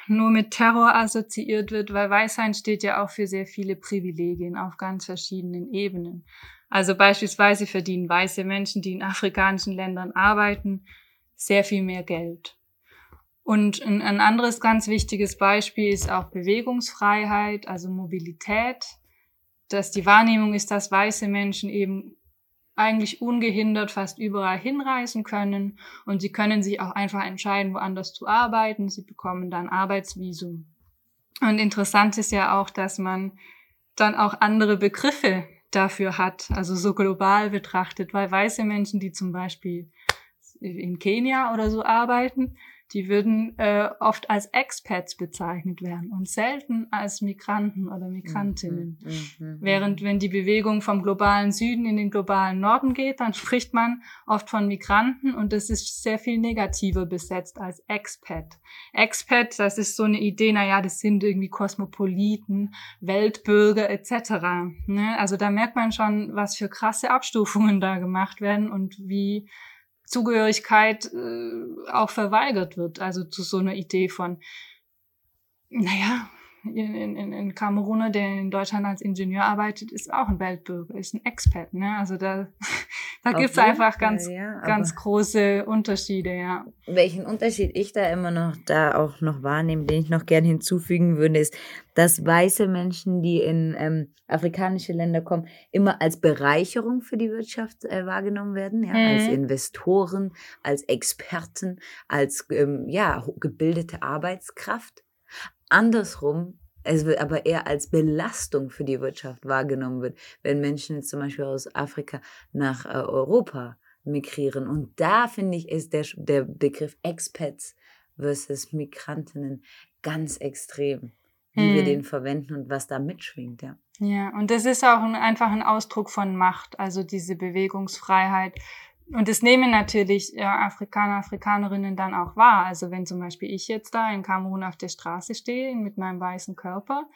nur mit Terror assoziiert wird, weil Weißsein steht ja auch für sehr viele Privilegien auf ganz verschiedenen Ebenen. Also beispielsweise verdienen weiße Menschen, die in afrikanischen Ländern arbeiten, sehr viel mehr Geld. Und ein, anderes ganz wichtiges Beispiel ist auch Bewegungsfreiheit, also Mobilität, dass die Wahrnehmung ist, dass weiße Menschen eben eigentlich ungehindert fast überall hinreisen können und sie können sich auch einfach entscheiden, woanders zu arbeiten. Sie bekommen dann Arbeitsvisum. Und interessant ist ja auch, dass man dann auch andere Begriffe dafür hat, also so global betrachtet, weil weiße Menschen, die zum Beispiel in Kenia oder so arbeiten, die würden äh, oft als Expats bezeichnet werden und selten als Migranten oder Migrantinnen. Mhm, mhm, mhm. Während wenn die Bewegung vom globalen Süden in den globalen Norden geht, dann spricht man oft von Migranten und das ist sehr viel negativer besetzt als Expat. Expat, das ist so eine Idee, naja, das sind irgendwie Kosmopoliten, Weltbürger etc. Ne? Also da merkt man schon, was für krasse Abstufungen da gemacht werden und wie Zugehörigkeit äh, auch verweigert wird. Also zu so einer Idee von, naja, in, in, in Kameruner, der in Deutschland als Ingenieur arbeitet, ist auch ein Weltbürger, ist ein Expat. Ne? Also da, [LAUGHS] da gibt es einfach ganz, ja, ganz große Unterschiede, ja. Welchen Unterschied ich da immer noch da auch noch wahrnehme, den ich noch gern hinzufügen würde, ist, dass weiße Menschen, die in ähm, afrikanische Länder kommen, immer als Bereicherung für die Wirtschaft äh, wahrgenommen werden, ja, mhm. als Investoren, als Experten, als ähm, ja, gebildete Arbeitskraft. Andersrum, es wird aber eher als Belastung für die Wirtschaft wahrgenommen wird, wenn Menschen jetzt zum Beispiel aus Afrika nach äh, Europa migrieren. Und da finde ich, ist der, der Begriff Expats versus Migrantinnen ganz extrem, wie hm. wir den verwenden und was da mitschwingt, ja. Ja, und das ist auch ein, einfach ein Ausdruck von Macht, also diese Bewegungsfreiheit und das nehmen natürlich ja, Afrikaner, Afrikanerinnen dann auch wahr. Also wenn zum Beispiel ich jetzt da in Kamerun auf der Straße stehe mit meinem weißen Körper,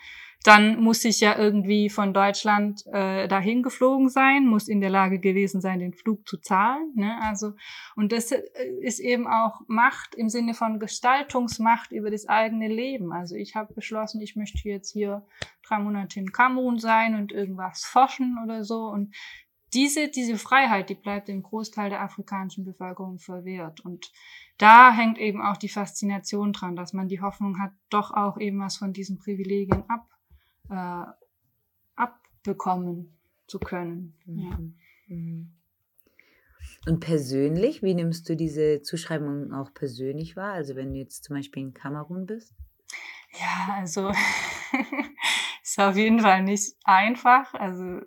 dann muss ich ja irgendwie von Deutschland äh, dahin geflogen sein, muss in der Lage gewesen sein, den Flug zu zahlen. Ne? Also und das äh, ist eben auch Macht im Sinne von Gestaltungsmacht über das eigene Leben. Also ich habe beschlossen, ich möchte jetzt hier drei Monate in Kamerun sein und irgendwas forschen oder so und diese, diese Freiheit, die bleibt dem Großteil der afrikanischen Bevölkerung verwehrt. Und da hängt eben auch die Faszination dran, dass man die Hoffnung hat, doch auch eben was von diesen Privilegien ab, äh, abbekommen zu können. Ja. Mhm. Mhm. Und persönlich, wie nimmst du diese Zuschreibung auch persönlich wahr? Also wenn du jetzt zum Beispiel in Kamerun bist? Ja, also [LAUGHS] ist auf jeden Fall nicht einfach. Also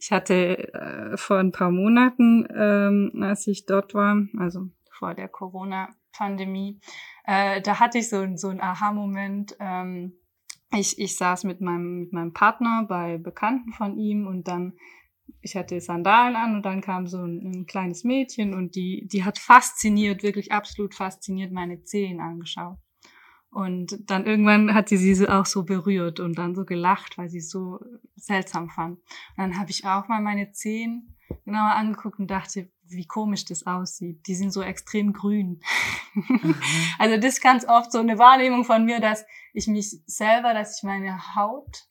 ich hatte äh, vor ein paar Monaten, ähm, als ich dort war, also vor der Corona-Pandemie, äh, da hatte ich so, so einen Aha-Moment. Ähm, ich, ich saß mit meinem, mit meinem Partner bei Bekannten von ihm und dann, ich hatte Sandalen an und dann kam so ein, ein kleines Mädchen und die, die hat fasziniert, wirklich absolut fasziniert meine Zehen angeschaut. Und dann irgendwann hat sie sie auch so berührt und dann so gelacht, weil sie es so seltsam fand. Und dann habe ich auch mal meine Zehen genauer angeguckt und dachte, wie komisch das aussieht. Die sind so extrem grün. Mhm. [LAUGHS] also das ist ganz oft so eine Wahrnehmung von mir, dass ich mich selber, dass ich meine Haut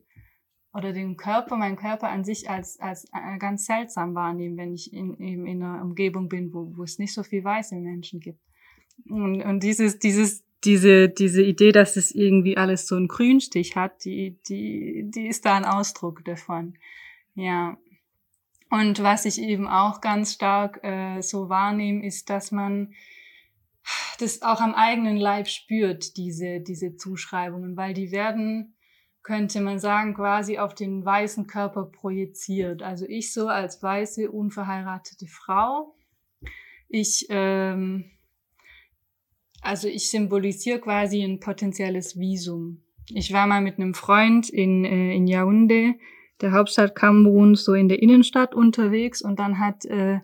oder den Körper, meinen Körper an sich als, als äh, ganz seltsam wahrnehme, wenn ich in, eben in einer Umgebung bin, wo, wo es nicht so viel weiße Menschen gibt. Und, und dieses, dieses diese, diese Idee, dass es irgendwie alles so einen Grünstich hat, die, die, die ist da ein Ausdruck davon. Ja. Und was ich eben auch ganz stark äh, so wahrnehme, ist, dass man das auch am eigenen Leib spürt, diese, diese Zuschreibungen, weil die werden, könnte man sagen, quasi auf den weißen Körper projiziert. Also ich so als weiße, unverheiratete Frau, ich ähm, also ich symbolisiere quasi ein potenzielles Visum. Ich war mal mit einem Freund in, äh, in Yaoundé, der Hauptstadt Kameruns, so in der Innenstadt unterwegs und dann hat, äh,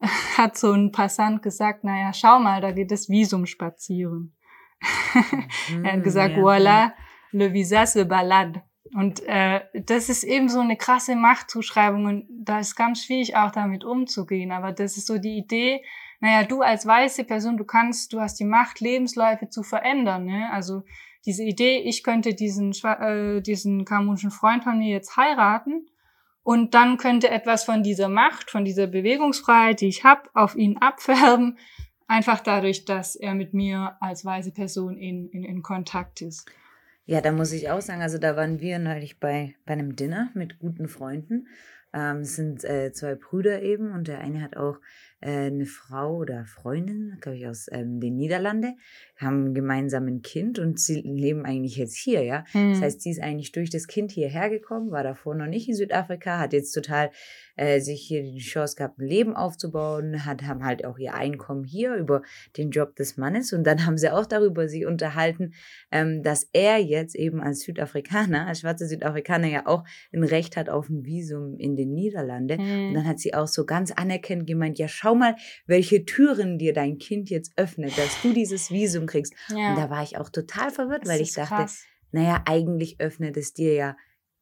[LAUGHS] hat so ein Passant gesagt, naja, schau mal, da geht das Visum spazieren. Mhm, [LAUGHS] er hat gesagt, ja. voilà, le visa se balade. Und äh, das ist eben so eine krasse Machtzuschreibung und da ist ganz schwierig auch damit umzugehen. Aber das ist so die Idee, naja, du als weiße Person, du kannst, du hast die Macht, Lebensläufe zu verändern. Ne? Also diese Idee, ich könnte diesen, äh, diesen kamunischen Freund von mir jetzt heiraten und dann könnte etwas von dieser Macht, von dieser Bewegungsfreiheit, die ich habe, auf ihn abfärben, einfach dadurch, dass er mit mir als weiße Person in, in, in Kontakt ist. Ja, da muss ich auch sagen, also da waren wir neulich bei, bei einem Dinner mit guten Freunden. Ähm, es sind äh, zwei Brüder eben und der eine hat auch eine Frau oder Freundin, glaube ich, aus ähm, den Niederlanden, haben gemeinsam ein Kind und sie leben eigentlich jetzt hier, ja. Hm. Das heißt, sie ist eigentlich durch das Kind hierher gekommen, war davor noch nicht in Südafrika, hat jetzt total äh, sich hier die Chance gehabt, ein Leben aufzubauen, hat, haben halt auch ihr Einkommen hier über den Job des Mannes und dann [LAUGHS] haben sie auch darüber sich unterhalten, ähm, dass er jetzt eben als Südafrikaner, als schwarzer Südafrikaner ja auch ein Recht hat auf ein Visum in den Niederlanden. Hm. Und dann hat sie auch so ganz anerkennend gemeint, ja, schau mal, welche Türen dir dein Kind jetzt öffnet, dass du dieses Visum kriegst. Ja. Und da war ich auch total verwirrt, das weil ich dachte, krass. naja, eigentlich öffnet es dir ja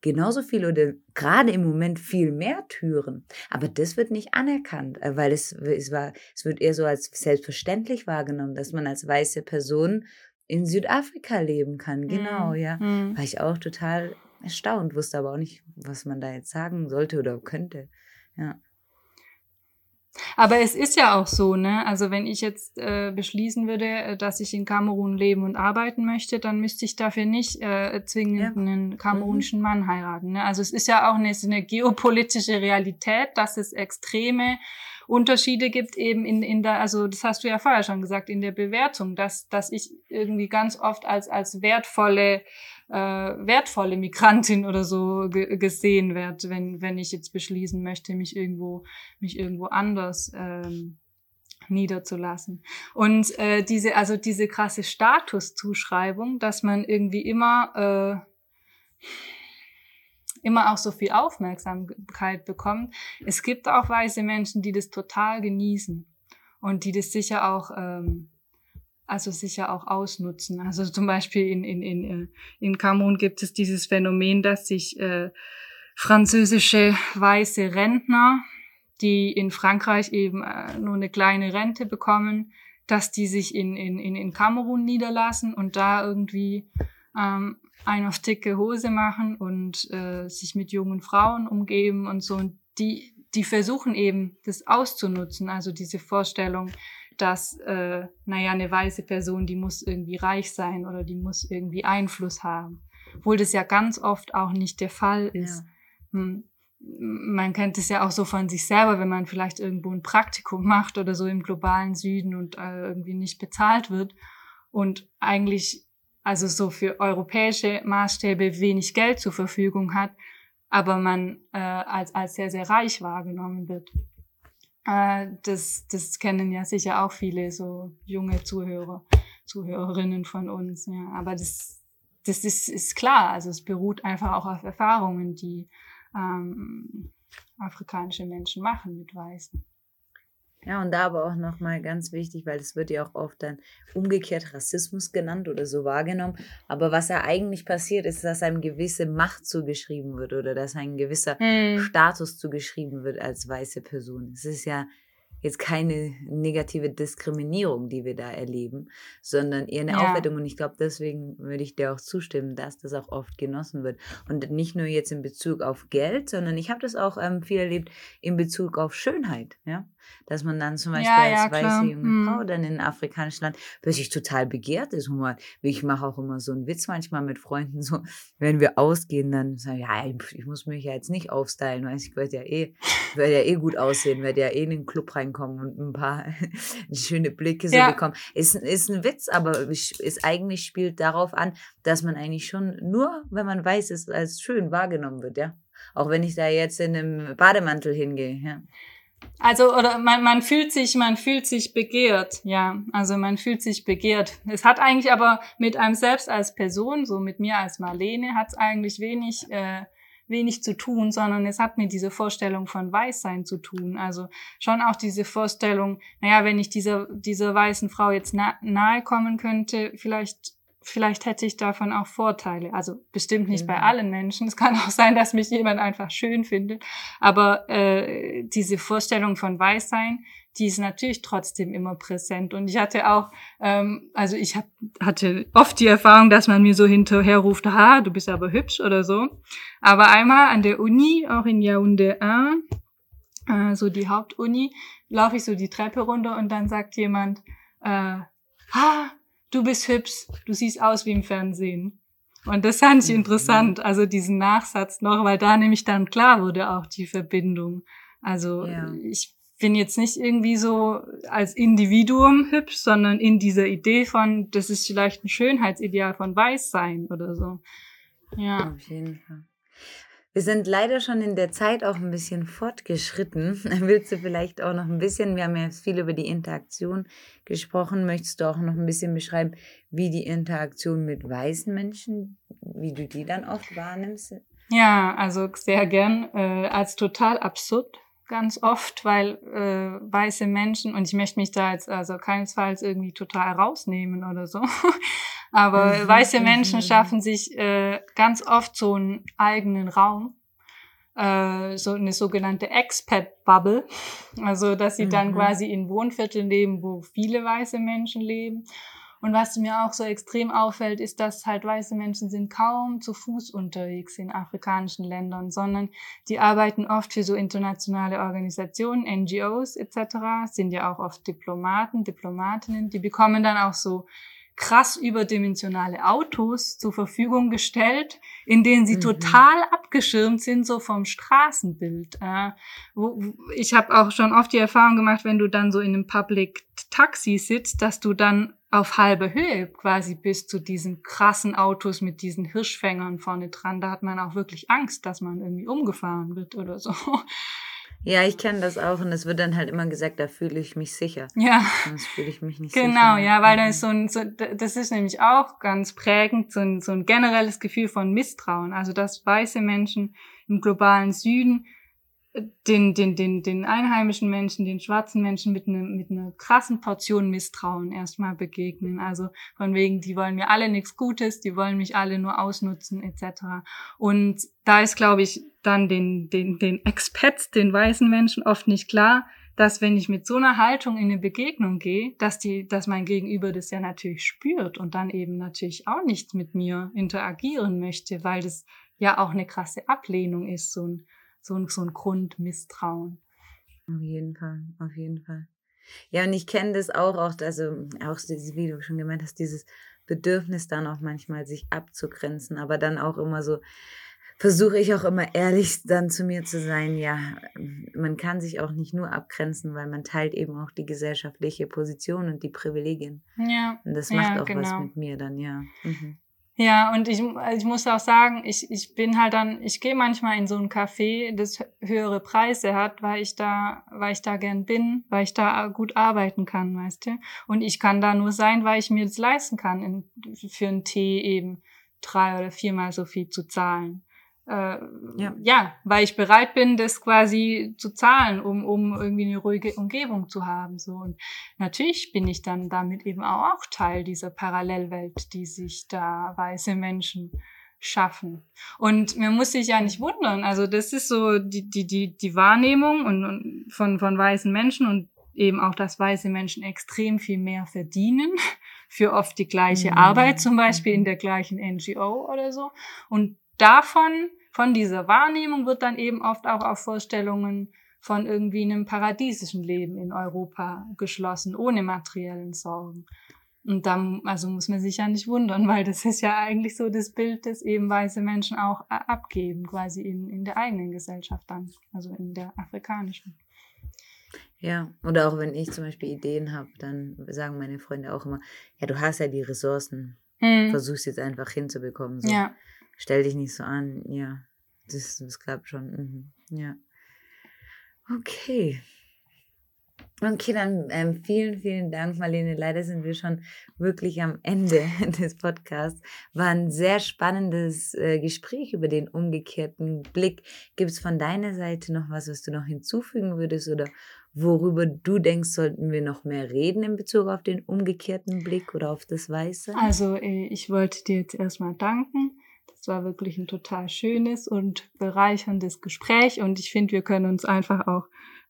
genauso viel oder gerade im Moment viel mehr Türen. Aber das wird nicht anerkannt, äh, weil es, es, war, es wird eher so als selbstverständlich wahrgenommen, dass man als weiße Person in Südafrika leben kann. Genau, mhm. ja. Mhm. War ich auch total erstaunt, wusste aber auch nicht, was man da jetzt sagen sollte oder könnte. Ja. Aber es ist ja auch so, ne? Also wenn ich jetzt äh, beschließen würde, äh, dass ich in Kamerun leben und arbeiten möchte, dann müsste ich dafür nicht äh, zwingend ja. einen kamerunischen mhm. Mann heiraten. Ne? Also es ist ja auch eine, eine geopolitische Realität, dass es extreme Unterschiede gibt eben in, in der, also das hast du ja vorher schon gesagt, in der Bewertung, dass, dass ich irgendwie ganz oft als, als wertvolle äh, wertvolle Migrantin oder so gesehen werde, wenn, wenn ich jetzt beschließen möchte, mich irgendwo, mich irgendwo anders ähm, niederzulassen. Und äh, diese, also diese krasse Statuszuschreibung, dass man irgendwie immer äh, immer auch so viel Aufmerksamkeit bekommt. Es gibt auch weiße Menschen, die das total genießen und die das sicher auch ähm, also sicher auch ausnutzen. Also zum Beispiel in, in, in, äh, in Kamerun gibt es dieses Phänomen, dass sich äh, französische weiße Rentner, die in Frankreich eben äh, nur eine kleine Rente bekommen, dass die sich in, in, in, in Kamerun niederlassen und da irgendwie ähm, ein auf dicke Hose machen und äh, sich mit jungen Frauen umgeben und so. Und die, die versuchen eben, das auszunutzen, also diese Vorstellung, dass, äh, naja, eine weiße Person, die muss irgendwie reich sein oder die muss irgendwie Einfluss haben. Obwohl das ja ganz oft auch nicht der Fall ist. Ja. Hm, man kennt es ja auch so von sich selber, wenn man vielleicht irgendwo ein Praktikum macht oder so im globalen Süden und äh, irgendwie nicht bezahlt wird und eigentlich also so für europäische Maßstäbe wenig Geld zur Verfügung hat, aber man äh, als, als sehr, sehr reich wahrgenommen wird. Äh, das, das kennen ja sicher auch viele so junge Zuhörer, Zuhörerinnen von uns. Ja. Aber das, das ist, ist klar. Also es beruht einfach auch auf Erfahrungen, die ähm, afrikanische Menschen machen mit Weißen. Ja, und da aber auch nochmal ganz wichtig, weil es wird ja auch oft dann umgekehrt Rassismus genannt oder so wahrgenommen. Aber was ja eigentlich passiert, ist, dass einem gewisse Macht zugeschrieben wird oder dass ein gewisser hm. Status zugeschrieben wird als weiße Person. Es ist ja jetzt keine negative Diskriminierung, die wir da erleben, sondern eher eine ja. Aufwertung. Und ich glaube, deswegen würde ich dir auch zustimmen, dass das auch oft genossen wird. Und nicht nur jetzt in Bezug auf Geld, sondern ich habe das auch ähm, viel erlebt in Bezug auf Schönheit. Ja? Dass man dann zum Beispiel ja, als ja, weiße junge hm. Frau dann in ein afrikanisches Land plötzlich total begehrt ist. Mal, ich mache auch immer so einen Witz manchmal mit Freunden, so, wenn wir ausgehen, dann sagen ja, ich muss mich ja jetzt nicht aufstylen, weil ich werde ja eh, werde ja eh gut aussehen, werde ja eh in den Club reinkommen und ein paar [LAUGHS] schöne Blicke so ja. bekommen. Ist, ist ein Witz, aber ist eigentlich spielt darauf an, dass man eigentlich schon nur, wenn man weiß, ist als schön wahrgenommen wird, ja. Auch wenn ich da jetzt in einem Bademantel hingehe, ja. Also, oder man, man fühlt sich, man fühlt sich begehrt, ja. Also man fühlt sich begehrt. Es hat eigentlich aber mit einem selbst als Person, so mit mir als Marlene, hat es eigentlich wenig, äh, wenig zu tun, sondern es hat mit dieser Vorstellung von Weißsein zu tun. Also schon auch diese Vorstellung, naja, wenn ich dieser, dieser weißen Frau jetzt na, nahe kommen könnte, vielleicht vielleicht hätte ich davon auch Vorteile. Also bestimmt nicht bei allen Menschen. Es kann auch sein, dass mich jemand einfach schön findet. Aber äh, diese Vorstellung von Weißsein, die ist natürlich trotzdem immer präsent. Und ich hatte auch, ähm, also ich hab, hatte oft die Erfahrung, dass man mir so hinterher ruft, ha, du bist aber hübsch oder so. Aber einmal an der Uni, auch in Yaoundé 1, äh, so die Hauptuni, laufe ich so die Treppe runter und dann sagt jemand, äh, ha, du bist hübsch, du siehst aus wie im Fernsehen. Und das fand ich mhm. interessant, also diesen Nachsatz noch, weil da nämlich dann klar wurde auch die Verbindung. Also ja. ich bin jetzt nicht irgendwie so als Individuum hübsch, sondern in dieser Idee von, das ist vielleicht ein Schönheitsideal von Weißsein oder so. Ja. Auf jeden Fall. Wir sind leider schon in der Zeit auch ein bisschen fortgeschritten. [LAUGHS] Willst du vielleicht auch noch ein bisschen, wir haben ja viel über die Interaktion gesprochen, möchtest du auch noch ein bisschen beschreiben, wie die Interaktion mit weißen Menschen, wie du die dann oft wahrnimmst? Ja, also sehr gern, äh, als total absurd ganz oft, weil äh, weiße Menschen, und ich möchte mich da jetzt also keinesfalls irgendwie total rausnehmen oder so, [LAUGHS] aber mhm. weiße Menschen mhm. schaffen sich äh, ganz oft so einen eigenen Raum, äh, so eine sogenannte Expat-Bubble, also dass sie dann mhm. quasi in Wohnvierteln leben, wo viele weiße Menschen leben und was mir auch so extrem auffällt, ist, dass halt weiße Menschen sind kaum zu Fuß unterwegs in afrikanischen Ländern, sondern die arbeiten oft für so internationale Organisationen, NGOs etc., sind ja auch oft Diplomaten, Diplomatinnen, die bekommen dann auch so krass überdimensionale Autos zur Verfügung gestellt, in denen sie mhm. total abgeschirmt sind, so vom Straßenbild. Äh, wo, ich habe auch schon oft die Erfahrung gemacht, wenn du dann so in einem Public Taxi sitzt, dass du dann auf halbe Höhe quasi bis zu diesen krassen Autos mit diesen Hirschfängern vorne dran. Da hat man auch wirklich Angst, dass man irgendwie umgefahren wird oder so. Ja, ich kenne das auch und es wird dann halt immer gesagt, da fühle ich mich sicher. Ja. Sonst fühle ich mich nicht genau, sicher. Genau, ja, weil da ist so ein, so, das ist nämlich auch ganz prägend, so ein, so ein generelles Gefühl von Misstrauen. Also, dass weiße Menschen im globalen Süden den, den, den, den einheimischen Menschen, den schwarzen Menschen mit, ne, mit einer krassen Portion Misstrauen erstmal begegnen. Also von wegen, die wollen mir alle nichts Gutes, die wollen mich alle nur ausnutzen, etc. Und da ist, glaube ich, dann den, den, den Expats, den weißen Menschen oft nicht klar, dass wenn ich mit so einer Haltung in eine Begegnung gehe, dass die, dass mein Gegenüber das ja natürlich spürt und dann eben natürlich auch nicht mit mir interagieren möchte, weil das ja auch eine krasse Ablehnung ist, so ein so ein, so ein Grundmisstrauen. Auf jeden Fall, auf jeden Fall. Ja, und ich kenne das auch, auch, also auch wie du schon gemeint hast, dieses Bedürfnis dann auch manchmal sich abzugrenzen, aber dann auch immer so, versuche ich auch immer ehrlich dann zu mir zu sein, ja, man kann sich auch nicht nur abgrenzen, weil man teilt eben auch die gesellschaftliche Position und die Privilegien. Ja. Und das macht ja, auch genau. was mit mir dann, ja. Mhm. Ja, und ich, ich muss auch sagen, ich, ich bin halt dann, ich gehe manchmal in so ein Café, das höhere Preise hat, weil ich da, weil ich da gern bin, weil ich da gut arbeiten kann, weißt du. Und ich kann da nur sein, weil ich mir das leisten kann, in, für einen Tee eben drei oder viermal so viel zu zahlen äh, ja. ja, weil ich bereit bin, das quasi zu zahlen, um, um irgendwie eine ruhige Umgebung zu haben. So. Und natürlich bin ich dann damit eben auch, auch Teil dieser Parallelwelt, die sich da weiße Menschen schaffen. Und man muss sich ja nicht wundern. Also das ist so die, die, die, die Wahrnehmung und, und von, von weißen Menschen und eben auch, dass weiße Menschen extrem viel mehr verdienen [LAUGHS] für oft die gleiche mhm. Arbeit, zum Beispiel in der gleichen NGO oder so. Und davon, von dieser Wahrnehmung wird dann eben oft auch auf Vorstellungen von irgendwie einem paradiesischen Leben in Europa geschlossen, ohne materiellen Sorgen. Und dann, also muss man sich ja nicht wundern, weil das ist ja eigentlich so das Bild, das eben weiße Menschen auch äh, abgeben, quasi in, in der eigenen Gesellschaft dann, also in der afrikanischen. Ja, oder auch wenn ich zum Beispiel Ideen habe, dann sagen meine Freunde auch immer, ja, du hast ja die Ressourcen, hm. versuch's jetzt einfach hinzubekommen. So. Ja stell dich nicht so an. Ja, das, das klappt schon. Mhm. Ja. Okay. Okay, dann ähm, vielen, vielen Dank, Marlene. Leider sind wir schon wirklich am Ende [LAUGHS] des Podcasts. War ein sehr spannendes äh, Gespräch über den umgekehrten Blick. Gibt es von deiner Seite noch was, was du noch hinzufügen würdest oder worüber du denkst, sollten wir noch mehr reden in Bezug auf den umgekehrten Blick oder auf das Weiße? Also, äh, ich wollte dir jetzt erstmal danken es war wirklich ein total schönes und bereicherndes Gespräch und ich finde, wir können uns einfach auch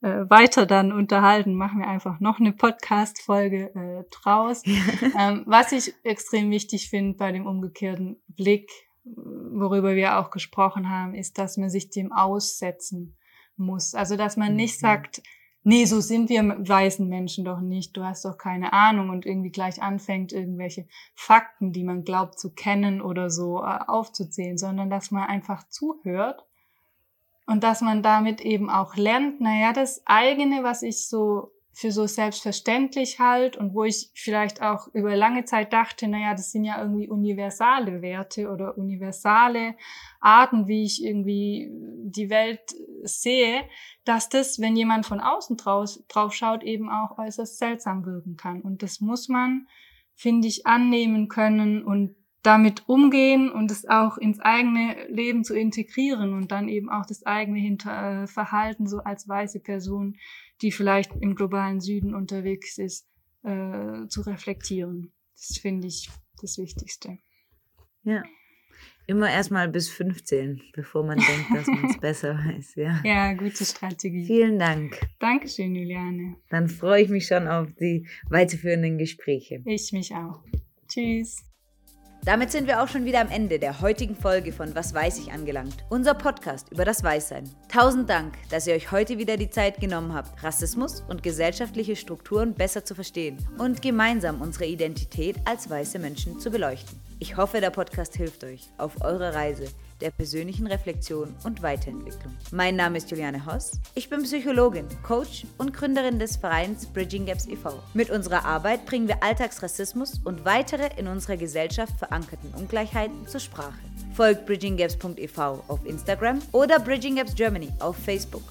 äh, weiter dann unterhalten. Machen wir einfach noch eine Podcast-Folge äh, draus. [LAUGHS] ähm, was ich extrem wichtig finde bei dem umgekehrten Blick, worüber wir auch gesprochen haben, ist, dass man sich dem aussetzen muss. Also, dass man nicht mhm. sagt, nee, so sind wir weißen Menschen doch nicht, du hast doch keine Ahnung. Und irgendwie gleich anfängt, irgendwelche Fakten, die man glaubt zu kennen oder so äh, aufzuzählen, sondern dass man einfach zuhört Und dass man damit eben auch lernt, naja, das eigene, was ich so für so selbstverständlich halt und wo ich vielleicht auch über lange Zeit dachte, naja, das sind ja irgendwie universale Werte oder universale Arten, wie ich irgendwie die Welt sehe, dass das, wenn jemand von außen draus, drauf schaut, eben auch äußerst seltsam wirken kann. Und das muss man, finde ich, annehmen können und damit umgehen und es auch ins eigene Leben zu integrieren und dann eben auch das eigene Hinter äh, Verhalten so als weiße Person, die vielleicht im globalen Süden unterwegs ist, äh, zu reflektieren. Das finde ich das Wichtigste. Ja. Immer erstmal bis 15, bevor man [LAUGHS] denkt, dass man es besser weiß. Ja. ja, gute Strategie. Vielen Dank. Dankeschön, Juliane. Dann freue ich mich schon auf die weiterführenden Gespräche. Ich mich auch. Tschüss. Damit sind wir auch schon wieder am Ende der heutigen Folge von Was weiß ich angelangt. Unser Podcast über das Weißsein. Tausend Dank, dass ihr euch heute wieder die Zeit genommen habt, Rassismus und gesellschaftliche Strukturen besser zu verstehen und gemeinsam unsere Identität als weiße Menschen zu beleuchten. Ich hoffe, der Podcast hilft euch auf eurer Reise der persönlichen Reflexion und Weiterentwicklung. Mein Name ist Juliane Hoss. Ich bin Psychologin, Coach und Gründerin des Vereins Bridging Gaps e.V. Mit unserer Arbeit bringen wir Alltagsrassismus und weitere in unserer Gesellschaft verankerten Ungleichheiten zur Sprache. Folgt bridginggaps.ev auf Instagram oder Bridging Gaps Germany auf Facebook,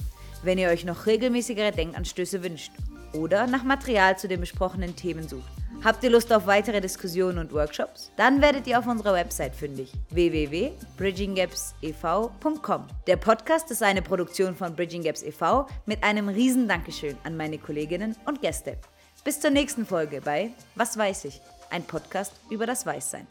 wenn ihr euch noch regelmäßigere Denkanstöße wünscht oder nach Material zu den besprochenen Themen sucht. Habt ihr Lust auf weitere Diskussionen und Workshops? Dann werdet ihr auf unserer Website fündig www.bridginggapsev.com. Der Podcast ist eine Produktion von Bridging Gaps e.V. mit einem riesen Dankeschön an meine Kolleginnen und Gäste. Bis zur nächsten Folge bei Was weiß ich? Ein Podcast über das Weißsein.